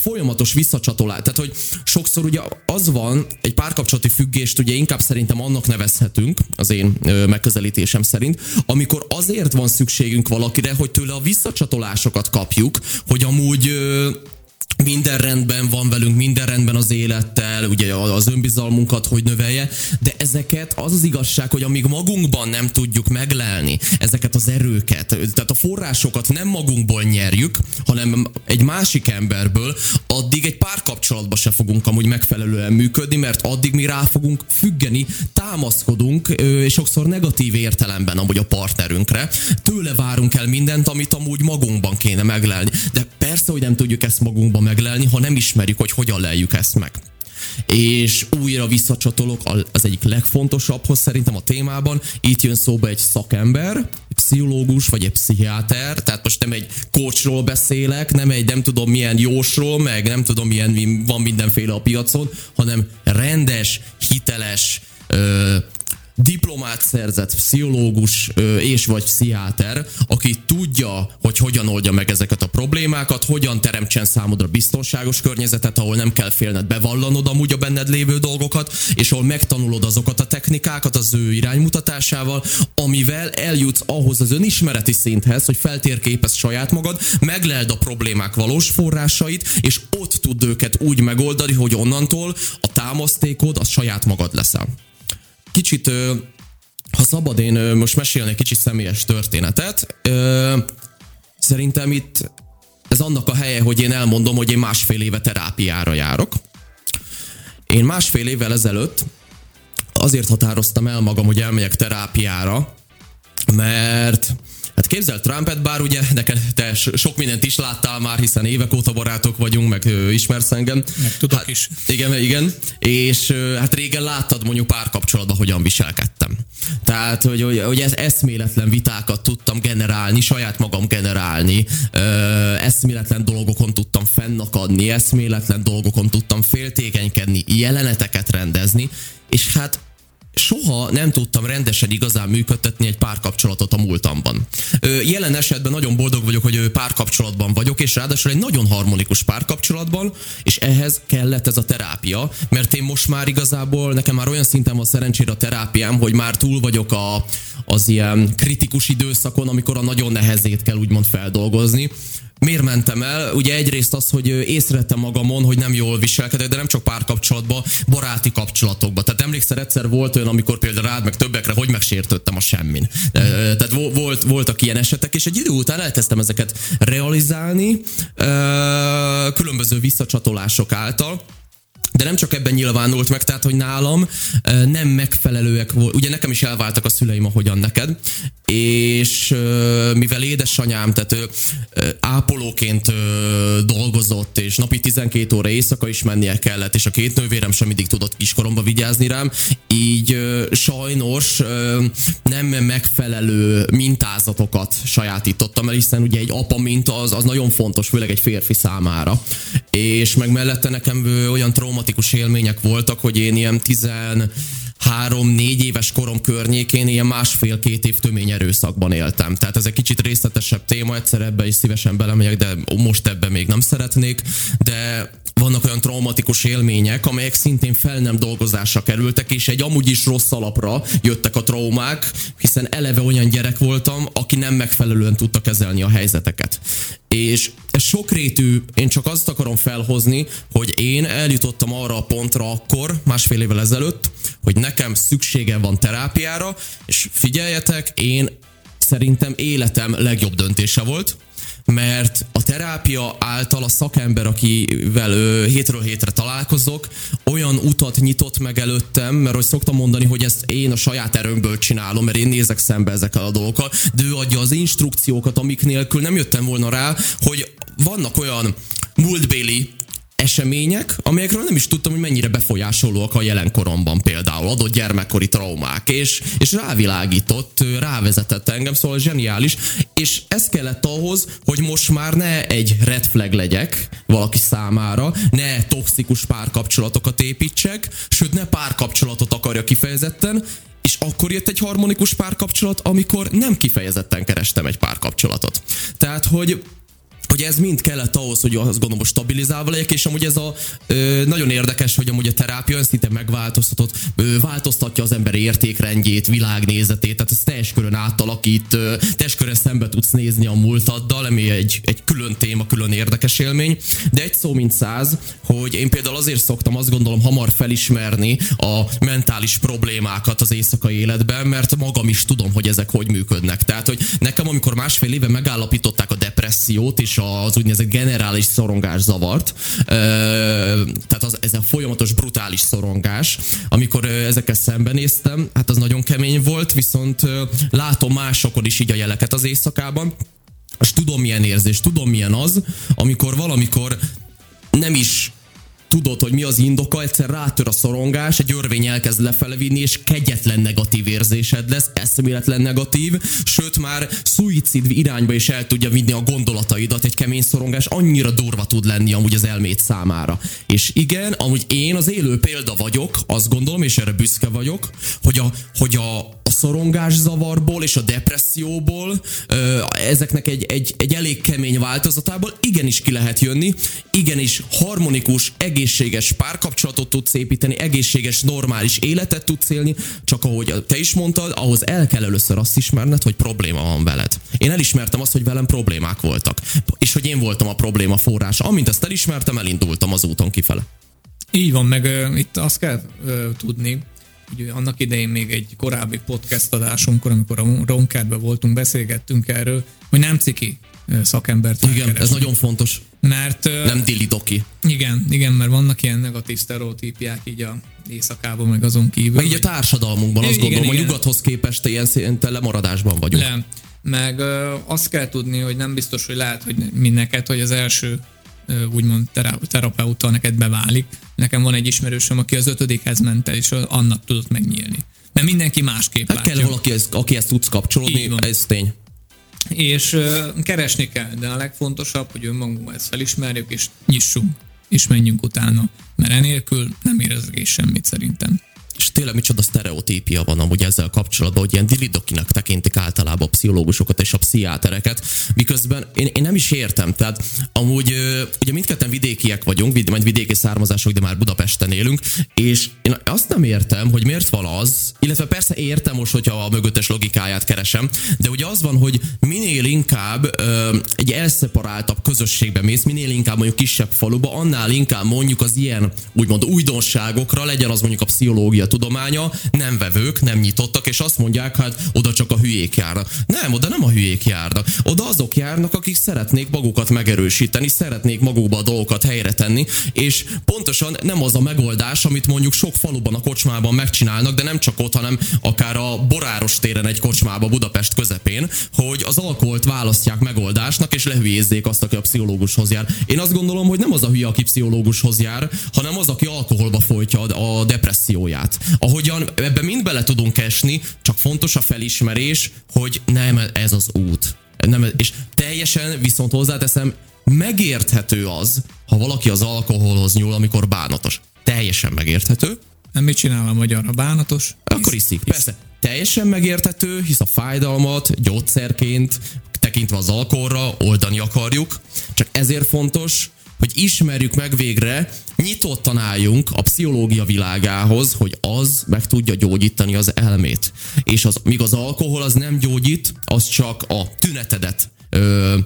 folyamatos visszacsatolás. Tehát, hogy sokszor ugye az van, egy párkapcsolati függést ugye inkább szerintem annak nevezhetünk, az én megközelítésem szerint, amikor azért van szükségünk valakire, hogy tőle a visszacsatolásokat kapjuk, hogy amúgy minden rendben van velünk, minden rendben az élettel, ugye az önbizalmunkat hogy növelje, de ezeket az az igazság, hogy amíg magunkban nem tudjuk meglelni ezeket az erőket, tehát a forrásokat nem magunkból nyerjük, hanem egy másik emberből, addig egy párkapcsolatba se fogunk amúgy megfelelően működni, mert addig mi rá fogunk függeni, támaszkodunk, és sokszor negatív értelemben amúgy a partnerünkre, tőle várunk el mindent, amit amúgy magunkban kéne meglelni. De persze, hogy nem tudjuk ezt magunkban meglelni, ha nem ismerjük, hogy hogyan leljük ezt meg. És újra visszacsatolok az egyik legfontosabbhoz szerintem a témában. Itt jön szóba egy szakember, pszichológus vagy egy pszichiáter, tehát most nem egy coachról beszélek, nem egy nem tudom milyen jósról, meg nem tudom milyen van mindenféle a piacon, hanem rendes, hiteles, diplomát szerzett pszichológus és vagy pszichiáter, aki tudja, hogy hogyan oldja meg ezeket a problémákat, hogyan teremtsen számodra biztonságos környezetet, ahol nem kell félned bevallanod amúgy a benned lévő dolgokat, és ahol megtanulod azokat a technikákat az ő iránymutatásával, amivel eljutsz ahhoz az önismereti szinthez, hogy feltérképez saját magad, megleld a problémák valós forrásait, és ott tud őket úgy megoldani, hogy onnantól a támasztékod az saját magad leszel kicsit, ha szabad, én most mesélni kicsit személyes történetet. Szerintem itt ez annak a helye, hogy én elmondom, hogy én másfél éve terápiára járok. Én másfél évvel ezelőtt azért határoztam el magam, hogy elmegyek terápiára, mert Hát képzel Trumpet, bár ugye neked te sok mindent is láttál már, hiszen évek óta barátok vagyunk, meg ö, ismersz engem. Meg tudok hát, is. Igen, igen. És ö, hát régen láttad mondjuk párkapcsolatban, hogyan viselkedtem. Tehát, hogy, hogy, hogy ez eszméletlen vitákat tudtam generálni, saját magam generálni, ö, eszméletlen dolgokon tudtam fennakadni, eszméletlen dolgokon tudtam féltékenykedni, jeleneteket rendezni, és hát soha nem tudtam rendesen igazán működtetni egy párkapcsolatot a múltamban. Ö, jelen esetben nagyon boldog vagyok, hogy párkapcsolatban vagyok, és ráadásul egy nagyon harmonikus párkapcsolatban, és ehhez kellett ez a terápia, mert én most már igazából, nekem már olyan szinten van szerencsére a terápiám, hogy már túl vagyok a, az ilyen kritikus időszakon, amikor a nagyon nehezét kell úgymond feldolgozni miért mentem el? Ugye egyrészt az, hogy észrevettem magamon, hogy nem jól viselkedek, de nem csak párkapcsolatban, baráti kapcsolatokban. Tehát emlékszel, egyszer volt olyan, amikor például rád meg többekre, hogy megsértődtem a semmin. Tehát volt, voltak ilyen esetek, és egy idő után elkezdtem ezeket realizálni különböző visszacsatolások által, de nem csak ebben nyilvánult meg, tehát, hogy nálam nem megfelelőek volt. Ugye nekem is elváltak a szüleim, ahogyan neked, és mivel édesanyám, tehát ápolóként dolgozott, és napi 12 óra éjszaka is mennie kellett, és a két nővérem sem mindig tudott kiskoromba vigyázni rám, így sajnos nem megfelelő mintázatokat sajátítottam el, hiszen ugye egy apa minta az, az nagyon fontos, főleg egy férfi számára. És meg mellette nekem olyan traumatikus élmények voltak, hogy én ilyen 10 három-négy éves korom környékén ilyen másfél-két év tömény erőszakban éltem. Tehát ez egy kicsit részletesebb téma, egyszer ebbe is szívesen belemegyek, de most ebbe még nem szeretnék, de vannak olyan traumatikus élmények, amelyek szintén fel nem dolgozásra kerültek, és egy amúgy is rossz alapra jöttek a traumák, hiszen eleve olyan gyerek voltam, aki nem megfelelően tudta kezelni a helyzeteket. És ez sokrétű, én csak azt akarom felhozni, hogy én eljutottam arra a pontra akkor, másfél évvel ezelőtt, hogy nekem szükségem van terápiára, és figyeljetek, én szerintem életem legjobb döntése volt, mert a terápia által a szakember, akivel ö, hétről hétre találkozok, olyan utat nyitott meg előttem, mert hogy szoktam mondani, hogy ezt én a saját erőmből csinálom, mert én nézek szembe ezekkel a dolgokkal, de ő adja az instrukciókat, amik nélkül nem jöttem volna rá, hogy vannak olyan múltbéli események, amelyekről nem is tudtam, hogy mennyire befolyásolóak a jelenkoromban például, adott gyermekkori traumák, és, és rávilágított, rávezetett engem, szóval zseniális, és ez kellett ahhoz, hogy most már ne egy red flag legyek valaki számára, ne toxikus párkapcsolatokat építsek, sőt ne párkapcsolatot akarja kifejezetten, és akkor jött egy harmonikus párkapcsolat, amikor nem kifejezetten kerestem egy párkapcsolatot. Tehát, hogy hogy ez mind kellett ahhoz, hogy azt gondolom, hogy stabilizálva legyek, és amúgy ez a ö, nagyon érdekes, hogy amúgy a terápia ezt itt megváltoztatott, ö, változtatja az ember értékrendjét, világnézetét, tehát ez teljes körön átalakít, ö, teljes körön szembe tudsz nézni a múltaddal, ami egy, egy külön téma, külön érdekes élmény, de egy szó mint száz, hogy én például azért szoktam azt gondolom hamar felismerni a mentális problémákat az éjszakai életben, mert magam is tudom, hogy ezek hogy működnek. Tehát, hogy nekem amikor másfél éve megállapították a depressziót és az úgynevezett generális szorongás zavart, tehát az, ez a folyamatos brutális szorongás, amikor ezekkel szembenéztem, hát az nagyon kemény volt, viszont látom másokon is így a jeleket az éjszakában, és tudom milyen érzés, tudom milyen az, amikor valamikor nem is tudod, hogy mi az indoka, egyszer rátör a szorongás, egy örvény elkezd lefele vinni, és kegyetlen negatív érzésed lesz, eszméletlen negatív, sőt már szuicid irányba is el tudja vinni a gondolataidat, egy kemény szorongás. Annyira durva tud lenni amúgy az elmét számára. És igen, amúgy én az élő példa vagyok, azt gondolom, és erre büszke vagyok, hogy a, hogy a, a szorongászavarból és a depresszióból ezeknek egy, egy, egy elég kemény változatából igenis ki lehet jönni, igenis harmonikus, egészséges párkapcsolatot tudsz építeni, egészséges, normális életet tudsz élni, csak ahogy te is mondtad, ahhoz el kell először azt ismerned, hogy probléma van veled. Én elismertem azt, hogy velem problémák voltak, és hogy én voltam a probléma forrása. Amint ezt elismertem, elindultam az úton kifele. Így van, meg uh, itt azt kell uh, tudni, hogy annak idején még egy korábbi podcast adásunkkor, amikor a Ronkádban voltunk, beszélgettünk erről, hogy nem ciki szakembert. Igen, keresni. ez nagyon fontos. Mert... Nem dili-doki. Igen, igen, mert vannak ilyen negatív sztereotípiák így a éjszakában, meg azon kívül. Meg így a társadalmunkban azt igen, gondolom, igen. a nyugathoz képest ilyen szinten lemaradásban vagyunk. Le. meg ö, azt kell tudni, hogy nem biztos, hogy lehet, hogy neked, hogy az első úgymond terapeuta neked beválik. Nekem van egy ismerősöm, aki az ötödikhez ment el, és annak tudott megnyílni. Mert mindenki másképp hát látja. kell valaki, aki ezt tudsz kapcsolódni, ez tény. És keresni kell, de a legfontosabb, hogy önmagunkban ezt felismerjük, és nyissunk, és menjünk utána. Mert enélkül nem érezgés semmit szerintem és tényleg micsoda sztereotípia van amúgy ezzel kapcsolatban, hogy ilyen dilidokinak tekintik általában a pszichológusokat és a pszichiátereket, miközben én, én nem is értem. Tehát amúgy ugye mindketten vidékiek vagyunk, majd vidéki származások, de már Budapesten élünk, és én azt nem értem, hogy miért van az, illetve persze értem most, hogyha a mögöttes logikáját keresem, de ugye az van, hogy minél inkább ö, egy elszeparáltabb közösségbe mész, minél inkább mondjuk kisebb faluba, annál inkább mondjuk az ilyen úgymond újdonságokra, legyen az mondjuk a pszichológia tudománya, nem vevők, nem nyitottak, és azt mondják, hát oda csak a hülyék járnak. Nem, oda nem a hülyék járnak. Oda azok járnak, akik szeretnék magukat megerősíteni, szeretnék magukba a dolgokat helyre tenni, és pontosan nem az a megoldás, amit mondjuk sok faluban a kocsmában megcsinálnak, de nem csak ott, hanem akár a Boráros téren egy kocsmába Budapest közepén, hogy az alkoholt választják megoldásnak, és lehülyézzék azt, aki a pszichológushoz jár. Én azt gondolom, hogy nem az a hülye, aki pszichológushoz jár, hanem az, aki alkoholba folytja a depresszióját ahogyan ebbe mind bele tudunk esni, csak fontos a felismerés, hogy nem ez az út. Nem, és teljesen viszont hozzáteszem, megérthető az, ha valaki az alkoholhoz nyúl, amikor bánatos. Teljesen megérthető. Nem mit csinál a magyar, a bánatos? Akkor iszik, hisz. persze. Teljesen megérthető, hisz a fájdalmat gyógyszerként tekintve az alkoholra oldani akarjuk. Csak ezért fontos, hogy ismerjük meg végre, nyitottan álljunk a pszichológia világához, hogy az meg tudja gyógyítani az elmét. És az, míg az alkohol az nem gyógyít, az csak a tünetedet ö,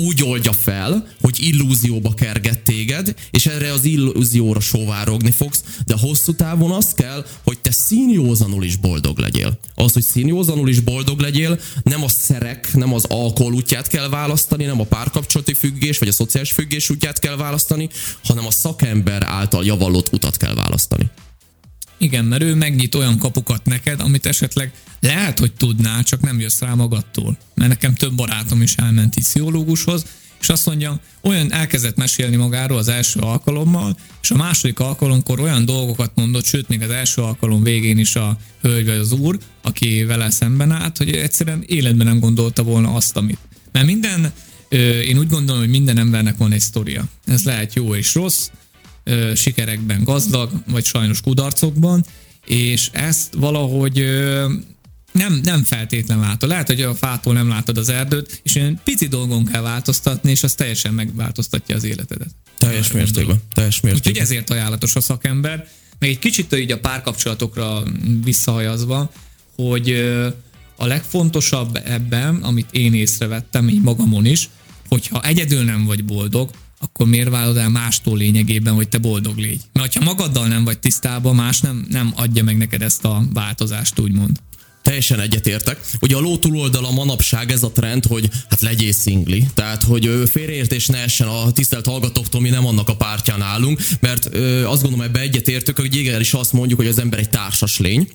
úgy oldja fel, hogy illúzióba kerget téged, és erre az illúzióra sóvárogni fogsz, de hosszú távon az kell, hogy te színjózanul is boldog legyél. Az, hogy színjózanul is boldog legyél, nem a szerek, nem az alkohol útját kell választani, nem a párkapcsolati függés, vagy a szociális függés útját kell választani, hanem a szakember által javallott utat kell választani. Igen, mert ő megnyit olyan kapukat neked, amit esetleg lehet, hogy tudnál, csak nem jössz rá magadtól. Mert nekem több barátom is elment pszichológushoz, és azt mondja, olyan elkezdett mesélni magáról az első alkalommal, és a második alkalomkor olyan dolgokat mondott, sőt, még az első alkalom végén is a hölgy vagy az úr, aki vele szemben állt, hogy egyszerűen életben nem gondolta volna azt, amit. Mert minden, én úgy gondolom, hogy minden embernek van egy sztoria. Ez lehet jó és rossz, sikerekben gazdag, vagy sajnos kudarcokban, és ezt valahogy nem, nem feltétlen látod. Lehet, hogy a fától nem látod az erdőt, és ilyen pici dolgon kell változtatni, és az teljesen megváltoztatja az életedet. Teljes mértékben. Teljes mértékben. Úgyhogy ezért ajánlatos a szakember. Meg egy kicsit így a párkapcsolatokra visszahajazva, hogy a legfontosabb ebben, amit én észrevettem, így magamon is, hogyha egyedül nem vagy boldog, akkor miért vállalod el mástól lényegében, hogy te boldog légy? Mert ha magaddal nem vagy tisztában, más nem, nem adja meg neked ezt a változást, úgymond. Teljesen egyetértek. Ugye a ló túloldala manapság ez a trend, hogy hát legyél szingli. Tehát, hogy félreértés ne essen a tisztelt hallgatóktól, mi nem annak a pártján állunk, mert ö, azt gondolom ebbe egyetértük, hogy igen, is azt mondjuk, hogy az ember egy társas lény,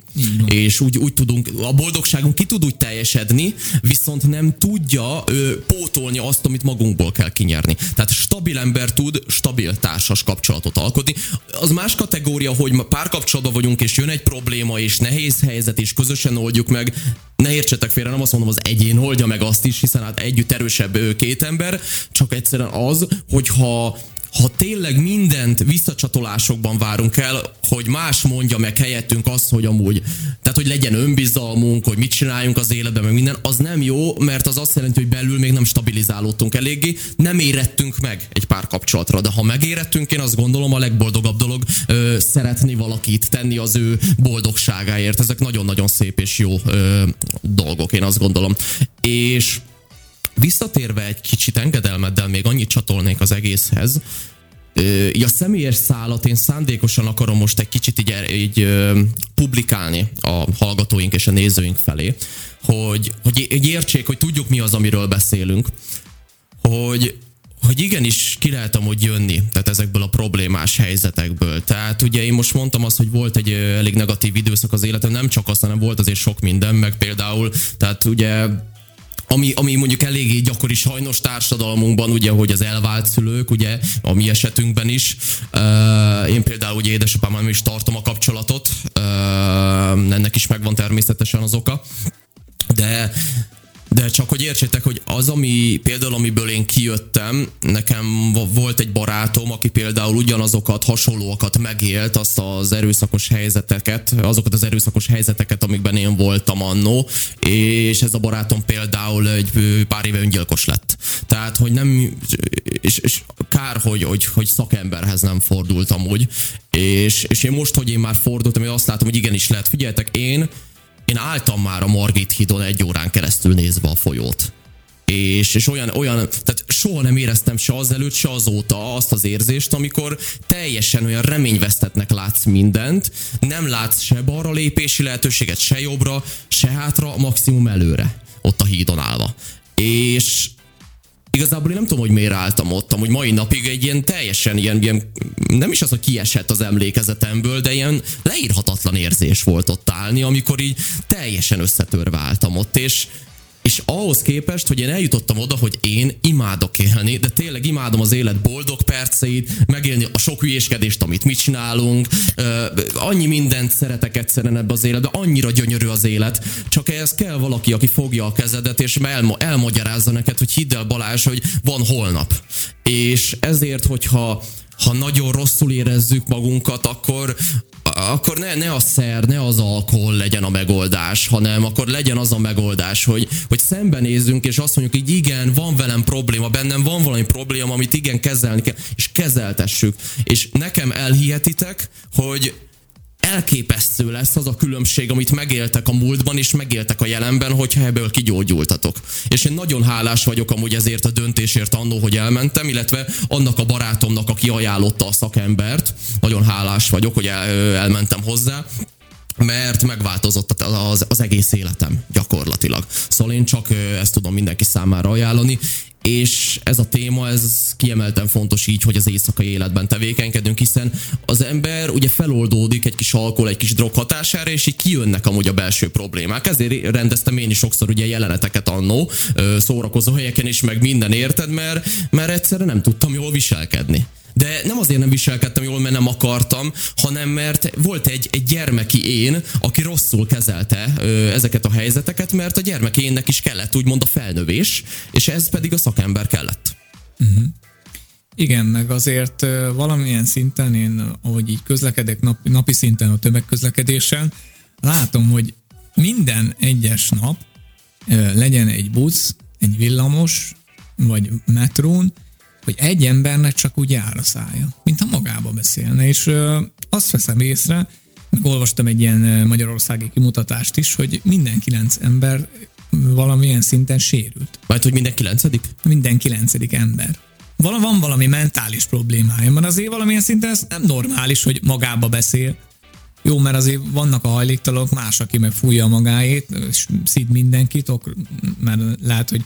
és úgy, úgy tudunk, a boldogságunk ki tud úgy teljesedni, viszont nem tudja ö, pótolni azt, amit magunkból kell kinyerni. Tehát stabil ember tud stabil társas kapcsolatot alkotni. Az más kategória, hogy párkapcsolatban vagyunk, és jön egy probléma, és nehéz helyzet, és közösen oldjuk oldjuk meg. Ne értsetek félre, nem azt mondom, az egyén oldja meg azt is, hiszen hát együtt erősebb két ember, csak egyszerűen az, hogyha ha tényleg mindent visszacsatolásokban várunk el, hogy más mondja meg helyettünk azt, hogy amúgy, tehát hogy legyen önbizalmunk, hogy mit csináljunk az életben, meg minden, az nem jó, mert az azt jelenti, hogy belül még nem stabilizálódtunk eléggé, nem érettünk meg egy pár kapcsolatra, de ha megérettünk, én azt gondolom a legboldogabb dolog ö, szeretni valakit, tenni az ő boldogságáért. Ezek nagyon-nagyon szép és jó ö, dolgok, én azt gondolom. És Visszatérve egy kicsit engedelmeddel még annyit csatolnék az egészhez, a személyes szállat én szándékosan akarom most egy kicsit így, így publikálni a hallgatóink és a nézőink felé, hogy, hogy értsék, hogy tudjuk mi az, amiről beszélünk, hogy hogy igenis ki lehet amúgy jönni, tehát ezekből a problémás helyzetekből. Tehát ugye én most mondtam azt, hogy volt egy elég negatív időszak az életem, nem csak azt, hanem volt azért sok minden, meg például, tehát ugye ami, ami mondjuk eléggé gyakori sajnos társadalmunkban, ugye, hogy az elvált szülők, ugye, a mi esetünkben is. Én például ugye édesapámmal is tartom a kapcsolatot, ennek is megvan természetesen az oka. De de csak hogy értsétek, hogy az, ami például amiből én kijöttem, nekem volt egy barátom, aki például ugyanazokat, hasonlóakat megélt, azt az erőszakos helyzeteket, azokat az erőszakos helyzeteket, amikben én voltam annó, és ez a barátom például egy pár éve öngyilkos lett. Tehát, hogy nem, és, és kár, hogy, hogy, hogy szakemberhez nem fordultam úgy, és, és én most, hogy én már fordultam, én azt látom, hogy igenis lehet. Figyeljetek, én én álltam már a Margit hídon egy órán keresztül nézve a folyót. És, és olyan, olyan, tehát soha nem éreztem se azelőtt, se azóta azt az érzést, amikor teljesen olyan reményvesztetnek látsz mindent, nem látsz se balra lépési lehetőséget, se jobbra, se hátra, maximum előre, ott a hídon állva. És igazából én nem tudom, hogy miért álltam ott, hogy mai napig egy ilyen teljesen ilyen, ilyen, nem is az, hogy kiesett az emlékezetemből, de ilyen leírhatatlan érzés volt ott állni, amikor így teljesen összetörve álltam ott, és és ahhoz képest, hogy én eljutottam oda, hogy én imádok élni, de tényleg imádom az élet boldog perceit, megélni a sok hülyéskedést, amit mi csinálunk, annyi mindent szeretek egyszerűen ebbe az életbe, annyira gyönyörű az élet, csak ehhez kell valaki, aki fogja a kezedet, és elma- elmagyarázza neked, hogy hidd el Balázs, hogy van holnap. És ezért, hogyha ha nagyon rosszul érezzük magunkat, akkor, akkor ne, ne a szer, ne az alkohol legyen a megoldás, hanem akkor legyen az a megoldás, hogy, hogy szembenézzünk, és azt mondjuk, hogy igen, van velem probléma, bennem van valami probléma, amit igen kezelni kell, és kezeltessük. És nekem elhihetitek, hogy elképesztő lesz az a különbség, amit megéltek a múltban és megéltek a jelenben, hogyha ebből kigyógyultatok. És én nagyon hálás vagyok amúgy ezért a döntésért annó, hogy elmentem, illetve annak a barátomnak, aki ajánlotta a szakembert. Nagyon hálás vagyok, hogy el, elmentem hozzá mert megváltozott az, az egész életem gyakorlatilag. Szóval én csak ezt tudom mindenki számára ajánlani, és ez a téma, ez kiemelten fontos így, hogy az éjszakai életben tevékenykedünk, hiszen az ember ugye feloldódik egy kis alkohol, egy kis drog hatására, és így kijönnek amúgy a belső problémák. Ezért rendeztem én is sokszor ugye jeleneteket annó, szórakozó helyeken is, meg minden érted, mert, mert egyszerűen nem tudtam jól viselkedni. De nem azért nem viselkedtem jól, mert nem akartam, hanem mert volt egy, egy gyermeki én, aki rosszul kezelte ö, ezeket a helyzeteket, mert a gyermeki énnek is kellett úgymond a felnövés, és ez pedig a szakember kellett. Uh-huh. Igen, meg azért valamilyen szinten én, ahogy így közlekedek napi, napi szinten a tömegközlekedésen, látom, hogy minden egyes nap legyen egy busz, egy villamos, vagy metrón, hogy egy embernek csak úgy jár a szája, mintha magába beszélne, és ö, azt veszem észre, meg olvastam egy ilyen magyarországi kimutatást is, hogy minden kilenc ember valamilyen szinten sérült. Vagy hogy minden kilencedik? Minden kilencedik ember. Val- van valami mentális problémája, mert azért valamilyen szinten ez nem normális, hogy magába beszél. Jó, mert azért vannak a hajléktalanok, más, aki meg fújja magáét, és szid mindenkit, mert lehet, hogy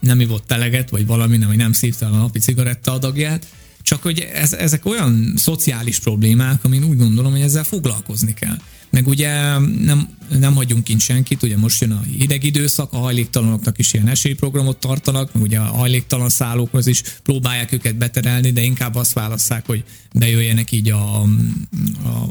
nem ivott eleget, vagy valami, nem, hogy nem szívta a napi cigaretta adagját, csak hogy ez, ezek olyan szociális problémák, amin úgy gondolom, hogy ezzel foglalkozni kell. Meg ugye nem, nem hagyunk kint senkit, ugye most jön a hideg időszak, a hajléktalanoknak is ilyen esélyprogramot tartanak, ugye a hajléktalan szállókhoz is próbálják őket beterelni, de inkább azt válasszák, hogy bejöjjenek így a, a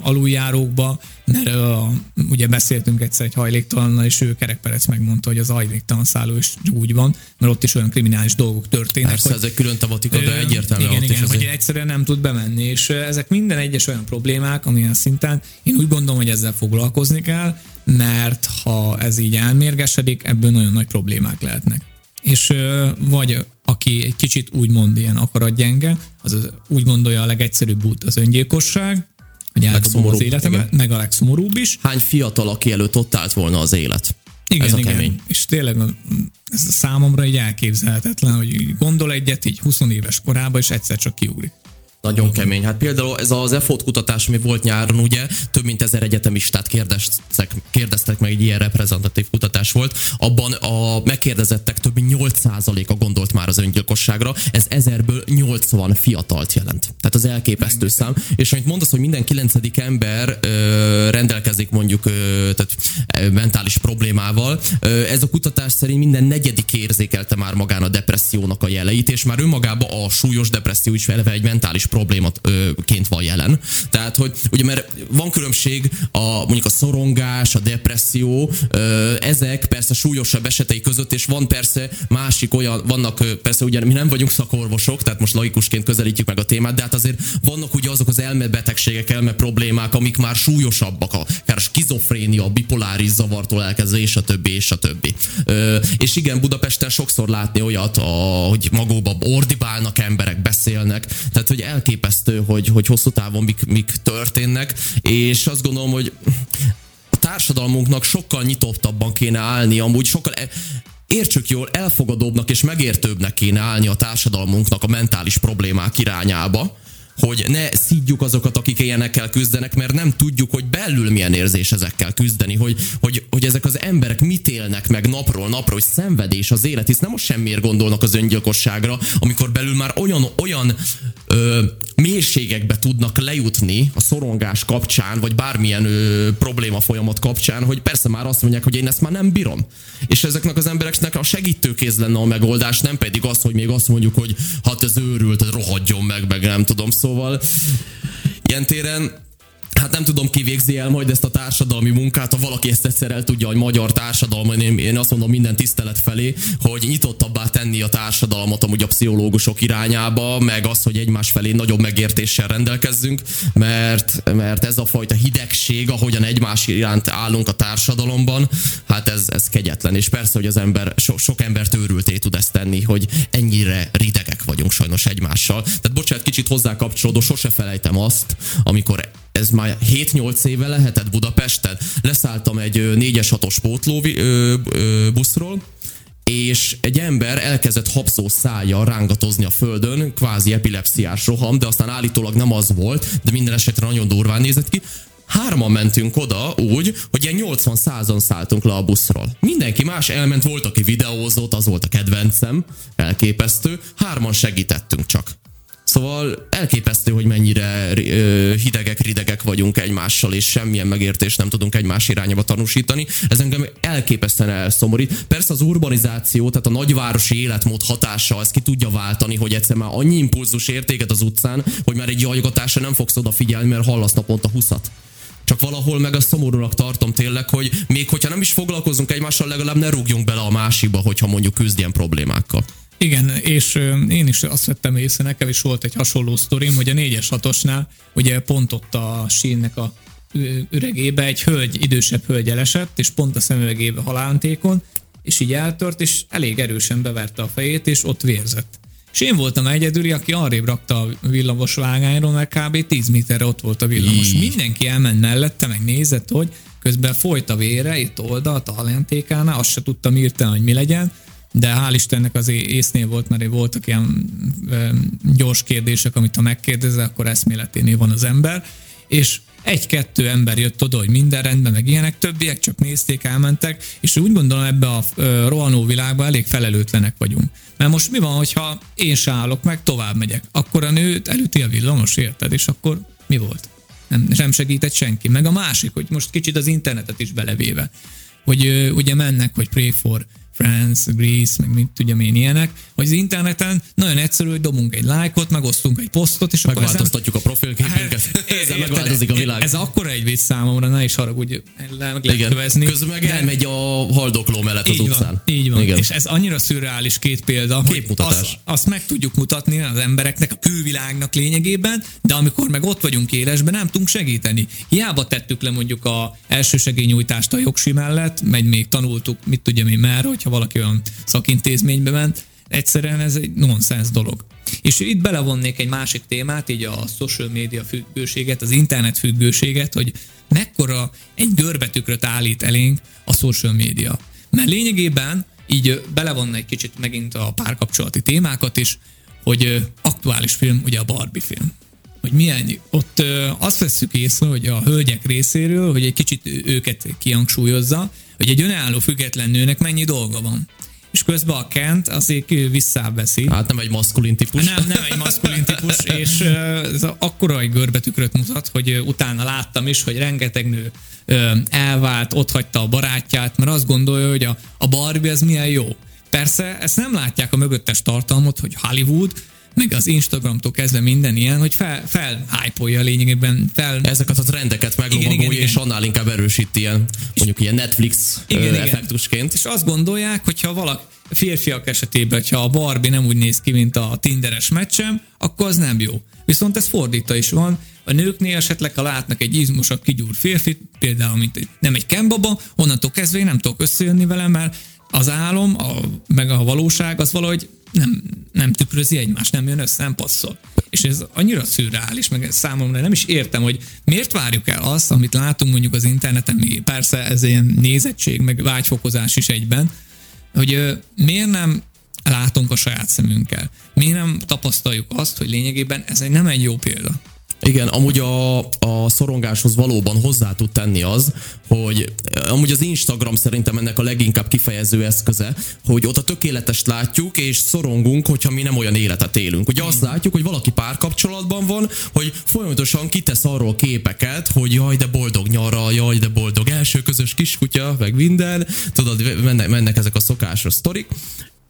aluljárókba, mert a, ugye beszéltünk egyszer egy hajléktalannal, és ő Kerekperec megmondta, hogy az hajléktalan szálló is úgy van, mert ott is olyan kriminális dolgok történnek. Persze, hogy, ez egy külön tematika, de egyértelműen igen, igen, hogy egyszerűen nem tud bemenni, és ezek minden egyes olyan problémák, amilyen szinten én úgy gondolom, hogy ezzel foglalkozni kell, mert ha ez így elmérgesedik, ebből nagyon nagy problémák lehetnek. És vagy aki egy kicsit úgymond ilyen akaratgyenge, az úgy gondolja a legegyszerűbb út az öngyilkosság, hogy eldobom az életemet, meg a legszomorúbb is. Hány fiatal, aki előtt ott állt volna az élet? Igen, ez a igen. kemény. És tényleg ez számomra egy elképzelhetetlen, hogy gondol egyet így 20 éves korában, és egyszer csak kiugrik. Nagyon kemény. Hát például ez az EFOT kutatás, ami volt nyáron, ugye, több mint ezer egyetemistát kérdeztek, kérdeztek meg, egy ilyen reprezentatív kutatás volt. Abban a megkérdezettek több mint 8%-a gondolt már az öngyilkosságra. Ez ezerből 80 fiatalt jelent. Tehát az elképesztő szám. És amit mondasz, hogy minden kilencedik ember ö, rendelkezik mondjuk ö, tehát, mentális problémával, ö, ez a kutatás szerint minden negyedik érzékelte már magán a depressziónak a jeleit, és már önmagában a súlyos depresszió is eleve egy mentális problémaként van jelen. Tehát, hogy ugye mert van különbség a mondjuk a szorongás, a depresszió, ezek persze súlyosabb esetei között, és van persze másik olyan, vannak persze ugye mi nem vagyunk szakorvosok, tehát most laikusként közelítjük meg a témát, de hát azért vannak ugye azok az elmebetegségek, elme problémák, amik már súlyosabbak, akár a skizofrénia, a bipoláris zavartól elkezdve, és a többi, és a többi. És igen, Budapesten sokszor látni olyat, a, hogy magóba ordibálnak emberek, beszélnek, tehát hogy elképesztő, hogy, hogy hosszú távon mik, mik történnek, és azt gondolom, hogy a társadalmunknak sokkal nyitottabban kéne állni, amúgy sokkal e- értsük jól, elfogadóbbnak és megértőbbnek kéne állni a társadalmunknak a mentális problémák irányába, hogy ne szídjuk azokat, akik ilyenekkel küzdenek, mert nem tudjuk, hogy belül milyen érzés ezekkel küzdeni, hogy, hogy, hogy ezek az emberek mit élnek meg napról napra, hogy szenvedés az élet, hisz nem most semmiért gondolnak az öngyilkosságra, amikor belül már olyan, olyan ö, mélységekbe tudnak lejutni a szorongás kapcsán, vagy bármilyen ö, probléma folyamat kapcsán, hogy persze már azt mondják, hogy én ezt már nem bírom. És ezeknek az embereknek a segítőkéz lenne a megoldás, nem pedig az, hogy még azt mondjuk, hogy hát ez őrült, rohadjon meg, meg nem tudom. Szóval ilyen téren hát nem tudom, ki végzi el majd ezt a társadalmi munkát, ha valaki ezt egyszer el tudja, hogy magyar társadalom, én, én azt mondom minden tisztelet felé, hogy nyitottabbá tenni a társadalmat amúgy a pszichológusok irányába, meg az, hogy egymás felé nagyobb megértéssel rendelkezzünk, mert, mert ez a fajta hidegség, ahogyan egymás iránt állunk a társadalomban, hát ez, ez kegyetlen, és persze, hogy az ember, so, sok embert őrülté tud ezt tenni, hogy ennyire ridegek vagyunk sajnos egymással. Tehát bocsánat, kicsit hozzá kapcsolódó, sose felejtem azt, amikor ez már 7-8 éve lehetett Budapesten. Leszálltam egy 4-es 6-os pótló buszról, és egy ember elkezdett habszó szája rángatozni a földön, kvázi epilepsziás roham, de aztán állítólag nem az volt, de minden esetre nagyon durván nézett ki. Hárman mentünk oda úgy, hogy ilyen 80 százon szálltunk le a buszról. Mindenki más elment, volt, aki videózott, az volt a kedvencem, elképesztő. Hárman segítettünk csak. Szóval elképesztő, hogy mennyire hidegek, ridegek vagyunk egymással, és semmilyen megértést nem tudunk egymás irányába tanúsítani. Ez engem elképesztően elszomorít. Persze az urbanizáció, tehát a nagyvárosi életmód hatása, ezt ki tudja váltani, hogy egyszer már annyi impulzus értéket az utcán, hogy már egy jajgatásra nem fogsz odafigyelni, mert hallasz naponta huszat. Csak valahol meg a szomorúnak tartom tényleg, hogy még hogyha nem is foglalkozunk egymással, legalább ne rúgjunk bele a másikba, hogyha mondjuk küzd ilyen problémákkal. Igen, és én is azt vettem észre, nekem is volt egy hasonló sztorim, hogy a 4-es 6-osnál ugye pont ott a sínnek a üregébe egy hölgy, idősebb hölgy elesett, és pont a szemüvegébe halántékon, és így eltört, és elég erősen beverte a fejét, és ott vérzett. És én voltam egyedüli, aki arrébb rakta a villamos vágányról, mert kb. 10 méterre ott volt a villamos. Így. Mindenki elment mellette, meg nézett, hogy közben folyt a vére, itt oldalt a halántékánál, azt se tudtam írtani, hogy mi legyen, de hál' Istennek az észnél volt, mert voltak ilyen gyors kérdések, amit ha megkérdezel, akkor eszméleténél van az ember, és egy-kettő ember jött oda, hogy minden rendben, meg ilyenek, többiek csak nézték, elmentek, és úgy gondolom ebbe a rohanó világban elég felelőtlenek vagyunk. Mert most mi van, hogyha én se állok meg, tovább megyek, akkor a nőt elüti a villamos, érted? És akkor mi volt? Nem, nem segített senki. Meg a másik, hogy most kicsit az internetet is belevéve, hogy ugye mennek, hogy pray for France, Greece, meg mit tudjam én ilyenek, hogy az interneten nagyon egyszerű, hogy dobunk egy lájkot, megosztunk egy posztot, és akkor Megváltoztatjuk ezen... a profilképünket, hát, ezzel megváltozik a világ. Ez akkora egy vicc számomra, ne is haragudj, meg lehet kövezni. Közben meg elmegy a haldokló mellett az utcán. Van, így van, Igen. és ez annyira szürreális két példa, Képmutatás. azt, azt meg tudjuk mutatni az embereknek, a külvilágnak lényegében, de amikor meg ott vagyunk élesben, nem tudunk segíteni. Hiába tettük le mondjuk a segélynyújtást a jogsi mellett, megy még tanultuk, mit tudja én már, hogy hogyha valaki olyan szakintézménybe ment, egyszerűen ez egy nonsens dolog. És itt belevonnék egy másik témát, így a social media függőséget, az internet függőséget, hogy mekkora egy görbetükröt állít elénk a social media. Mert lényegében így belevonna egy kicsit megint a párkapcsolati témákat is, hogy aktuális film, ugye a Barbie film. Hogy milyen, ott azt veszük észre, hogy a hölgyek részéről, hogy egy kicsit őket kihangsúlyozza, hogy egy önálló független nőnek mennyi dolga van és közben a Kent azért visszaveszi. Hát nem egy maszkulin típus. Nem, nem egy maszkulin típus, és ez akkora egy görbetükröt mutat, hogy utána láttam is, hogy rengeteg nő elvált, ott hagyta a barátját, mert azt gondolja, hogy a, a Barbie ez milyen jó. Persze ezt nem látják a mögöttes tartalmot, hogy Hollywood, meg az Instagramtól kezdve minden ilyen, hogy fel, felhájpolja lényegében. Fel... Ezeket a trendeket meglovagolja, és annál inkább erősít ilyen, mondjuk ilyen Netflix igen, effektusként. Igen. És azt gondolják, hogyha valaki, férfiak esetében, ha a Barbie nem úgy néz ki, mint a Tinderes meccsem, akkor az nem jó. Viszont ez fordítva is van. A nőknél esetleg, ha látnak egy izmosabb, kigyúr férfit, például mint egy, nem egy kembaba, onnantól kezdve én nem tudok összejönni vele, mert az álom, a, meg a valóság az valahogy nem, nem tükrözi egymást, nem jön össze, nem passzol. És ez annyira szürreális, meg számomra nem is értem, hogy miért várjuk el azt, amit látunk mondjuk az interneten, még persze ez ilyen nézettség, meg vágyfokozás is egyben, hogy miért nem látunk a saját szemünkkel? Miért nem tapasztaljuk azt, hogy lényegében ez egy nem egy jó példa? Igen, amúgy a, a szorongáshoz valóban hozzá tud tenni az, hogy amúgy az Instagram szerintem ennek a leginkább kifejező eszköze, hogy ott a tökéletest látjuk, és szorongunk, hogyha mi nem olyan életet élünk. Ugye azt látjuk, hogy valaki párkapcsolatban van, hogy folyamatosan kitesz arról képeket, hogy jaj, de boldog nyara, jaj, de boldog első közös kiskutya, meg minden, tudod, mennek, mennek ezek a szokásos sztorik,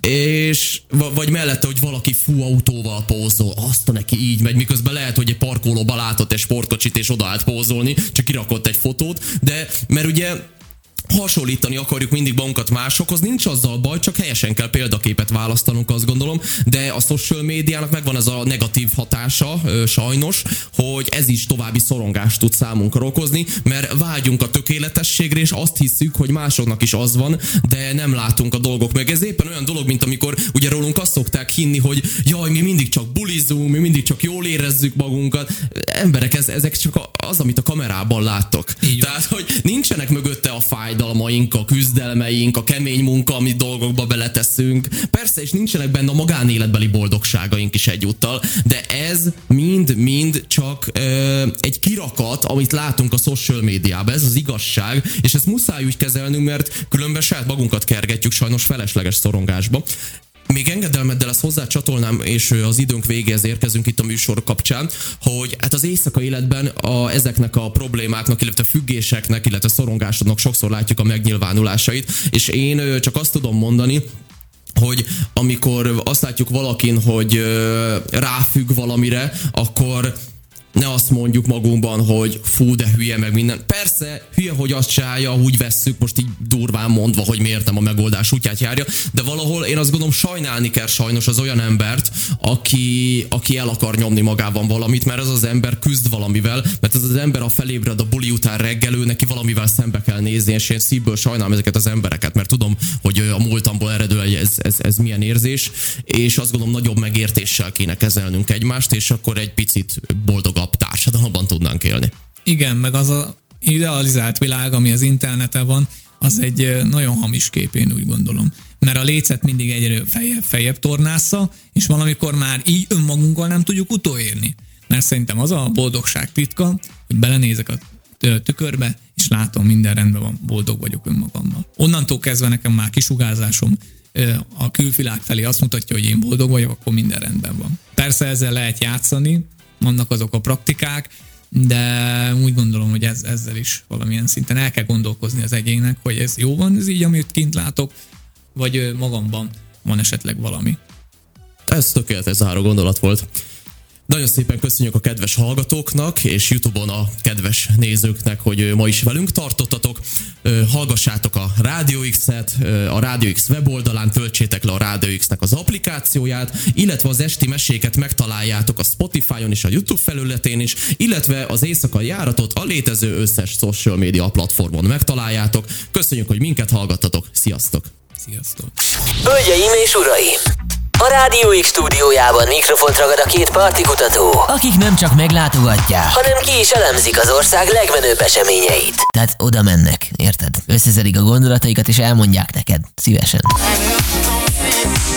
és vagy mellette, hogy valaki fú autóval pózol, azt neki így megy, miközben lehet, hogy egy parkolóba látott egy sportkocsit és odaállt pózolni, csak kirakott egy fotót, de mert ugye hasonlítani akarjuk mindig magunkat másokhoz, nincs azzal baj, csak helyesen kell példaképet választanunk, azt gondolom, de a social médiának megvan ez a negatív hatása, sajnos, hogy ez is további szorongást tud számunkra okozni, mert vágyunk a tökéletességre, és azt hiszük, hogy másoknak is az van, de nem látunk a dolgok meg. Ez éppen olyan dolog, mint amikor ugye rólunk azt szokták hinni, hogy jaj, mi mindig csak bulizunk, mi mindig csak jól érezzük magunkat. Emberek, ez, ezek csak az, amit a kamerában láttok. Így Tehát, hogy nincsenek mögötte a fáj fájdalmaink, a küzdelmeink, a kemény munka, amit dolgokba beleteszünk. Persze, és nincsenek benne a magánéletbeli boldogságaink is egyúttal, de ez mind-mind csak ö, egy kirakat, amit látunk a social médiában. Ez az igazság, és ezt muszáj úgy kezelnünk, mert különben saját magunkat kergetjük sajnos felesleges szorongásba. Még engedelmeddel ezt hozzá csatolnám, és az időnk végéhez érkezünk itt a műsor kapcsán, hogy hát az éjszaka életben a, ezeknek a problémáknak, illetve függéseknek, illetve szorongásoknak sokszor látjuk a megnyilvánulásait, és én csak azt tudom mondani, hogy amikor azt látjuk valakin, hogy ráfügg valamire, akkor ne azt mondjuk magunkban, hogy fú, de hülye meg minden. Persze, hülye, hogy azt csinálja, úgy vesszük, most így durván mondva, hogy miért nem a megoldás útját járja, de valahol én azt gondolom sajnálni kell sajnos az olyan embert, aki, aki el akar nyomni magában valamit, mert ez az ember küzd valamivel, mert ez az ember a felébred a buli után reggelő, neki valamivel szembe kell nézni, és én szívből sajnálom ezeket az embereket, mert tudom, hogy a múltamból eredő ez, ez, ez milyen érzés, és azt gondolom nagyobb megértéssel kéne kezelnünk egymást, és akkor egy picit boldogabb boldogabb társadalomban tudnánk élni. Igen, meg az a idealizált világ, ami az interneten van, az egy nagyon hamis kép, én úgy gondolom. Mert a lécet mindig egyre feljebb, feljebb tornásza, és valamikor már így önmagunkkal nem tudjuk utolérni. Mert szerintem az a boldogság titka, hogy belenézek a tükörbe, és látom, minden rendben van, boldog vagyok önmagammal. Onnantól kezdve nekem már kisugázásom a külvilág felé azt mutatja, hogy én boldog vagyok, akkor minden rendben van. Persze ezzel lehet játszani, vannak azok a praktikák, de úgy gondolom, hogy ez, ezzel is valamilyen szinten el kell gondolkozni az egyének, hogy ez jó van, ez így, amit kint látok, vagy magamban van esetleg valami. Ez tökéletes záró gondolat volt. Nagyon szépen köszönjük a kedves hallgatóknak, és Youtube-on a kedves nézőknek, hogy ma is velünk tartottatok. Hallgassátok a Radio X-et, a Radio X weboldalán töltsétek le a Radio X-nek az applikációját, illetve az esti meséket megtaláljátok a Spotify-on és a YouTube felületén is, illetve az éjszakai járatot a létező összes social media platformon megtaláljátok. Köszönjük, hogy minket hallgattatok. Sziasztok! Sziasztok! Hölgyeim és uraim! A Rádió X stúdiójában mikrofont ragad a két partikutató, akik nem csak meglátogatják, hanem ki is elemzik az ország legmenőbb eseményeit. Tehát oda mennek, érted? Összeszedik a gondolataikat és elmondják neked, szívesen.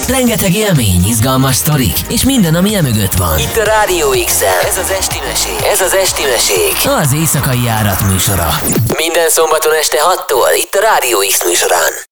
Rengeteg élmény, izgalmas sztorik, és minden, ami emögött van. Itt a Rádió x Ez az Esti Mesék. Ez az Esti Mesék. Az éjszakai járat műsora. Minden szombaton este 6-tól itt a Rádió X műsorán.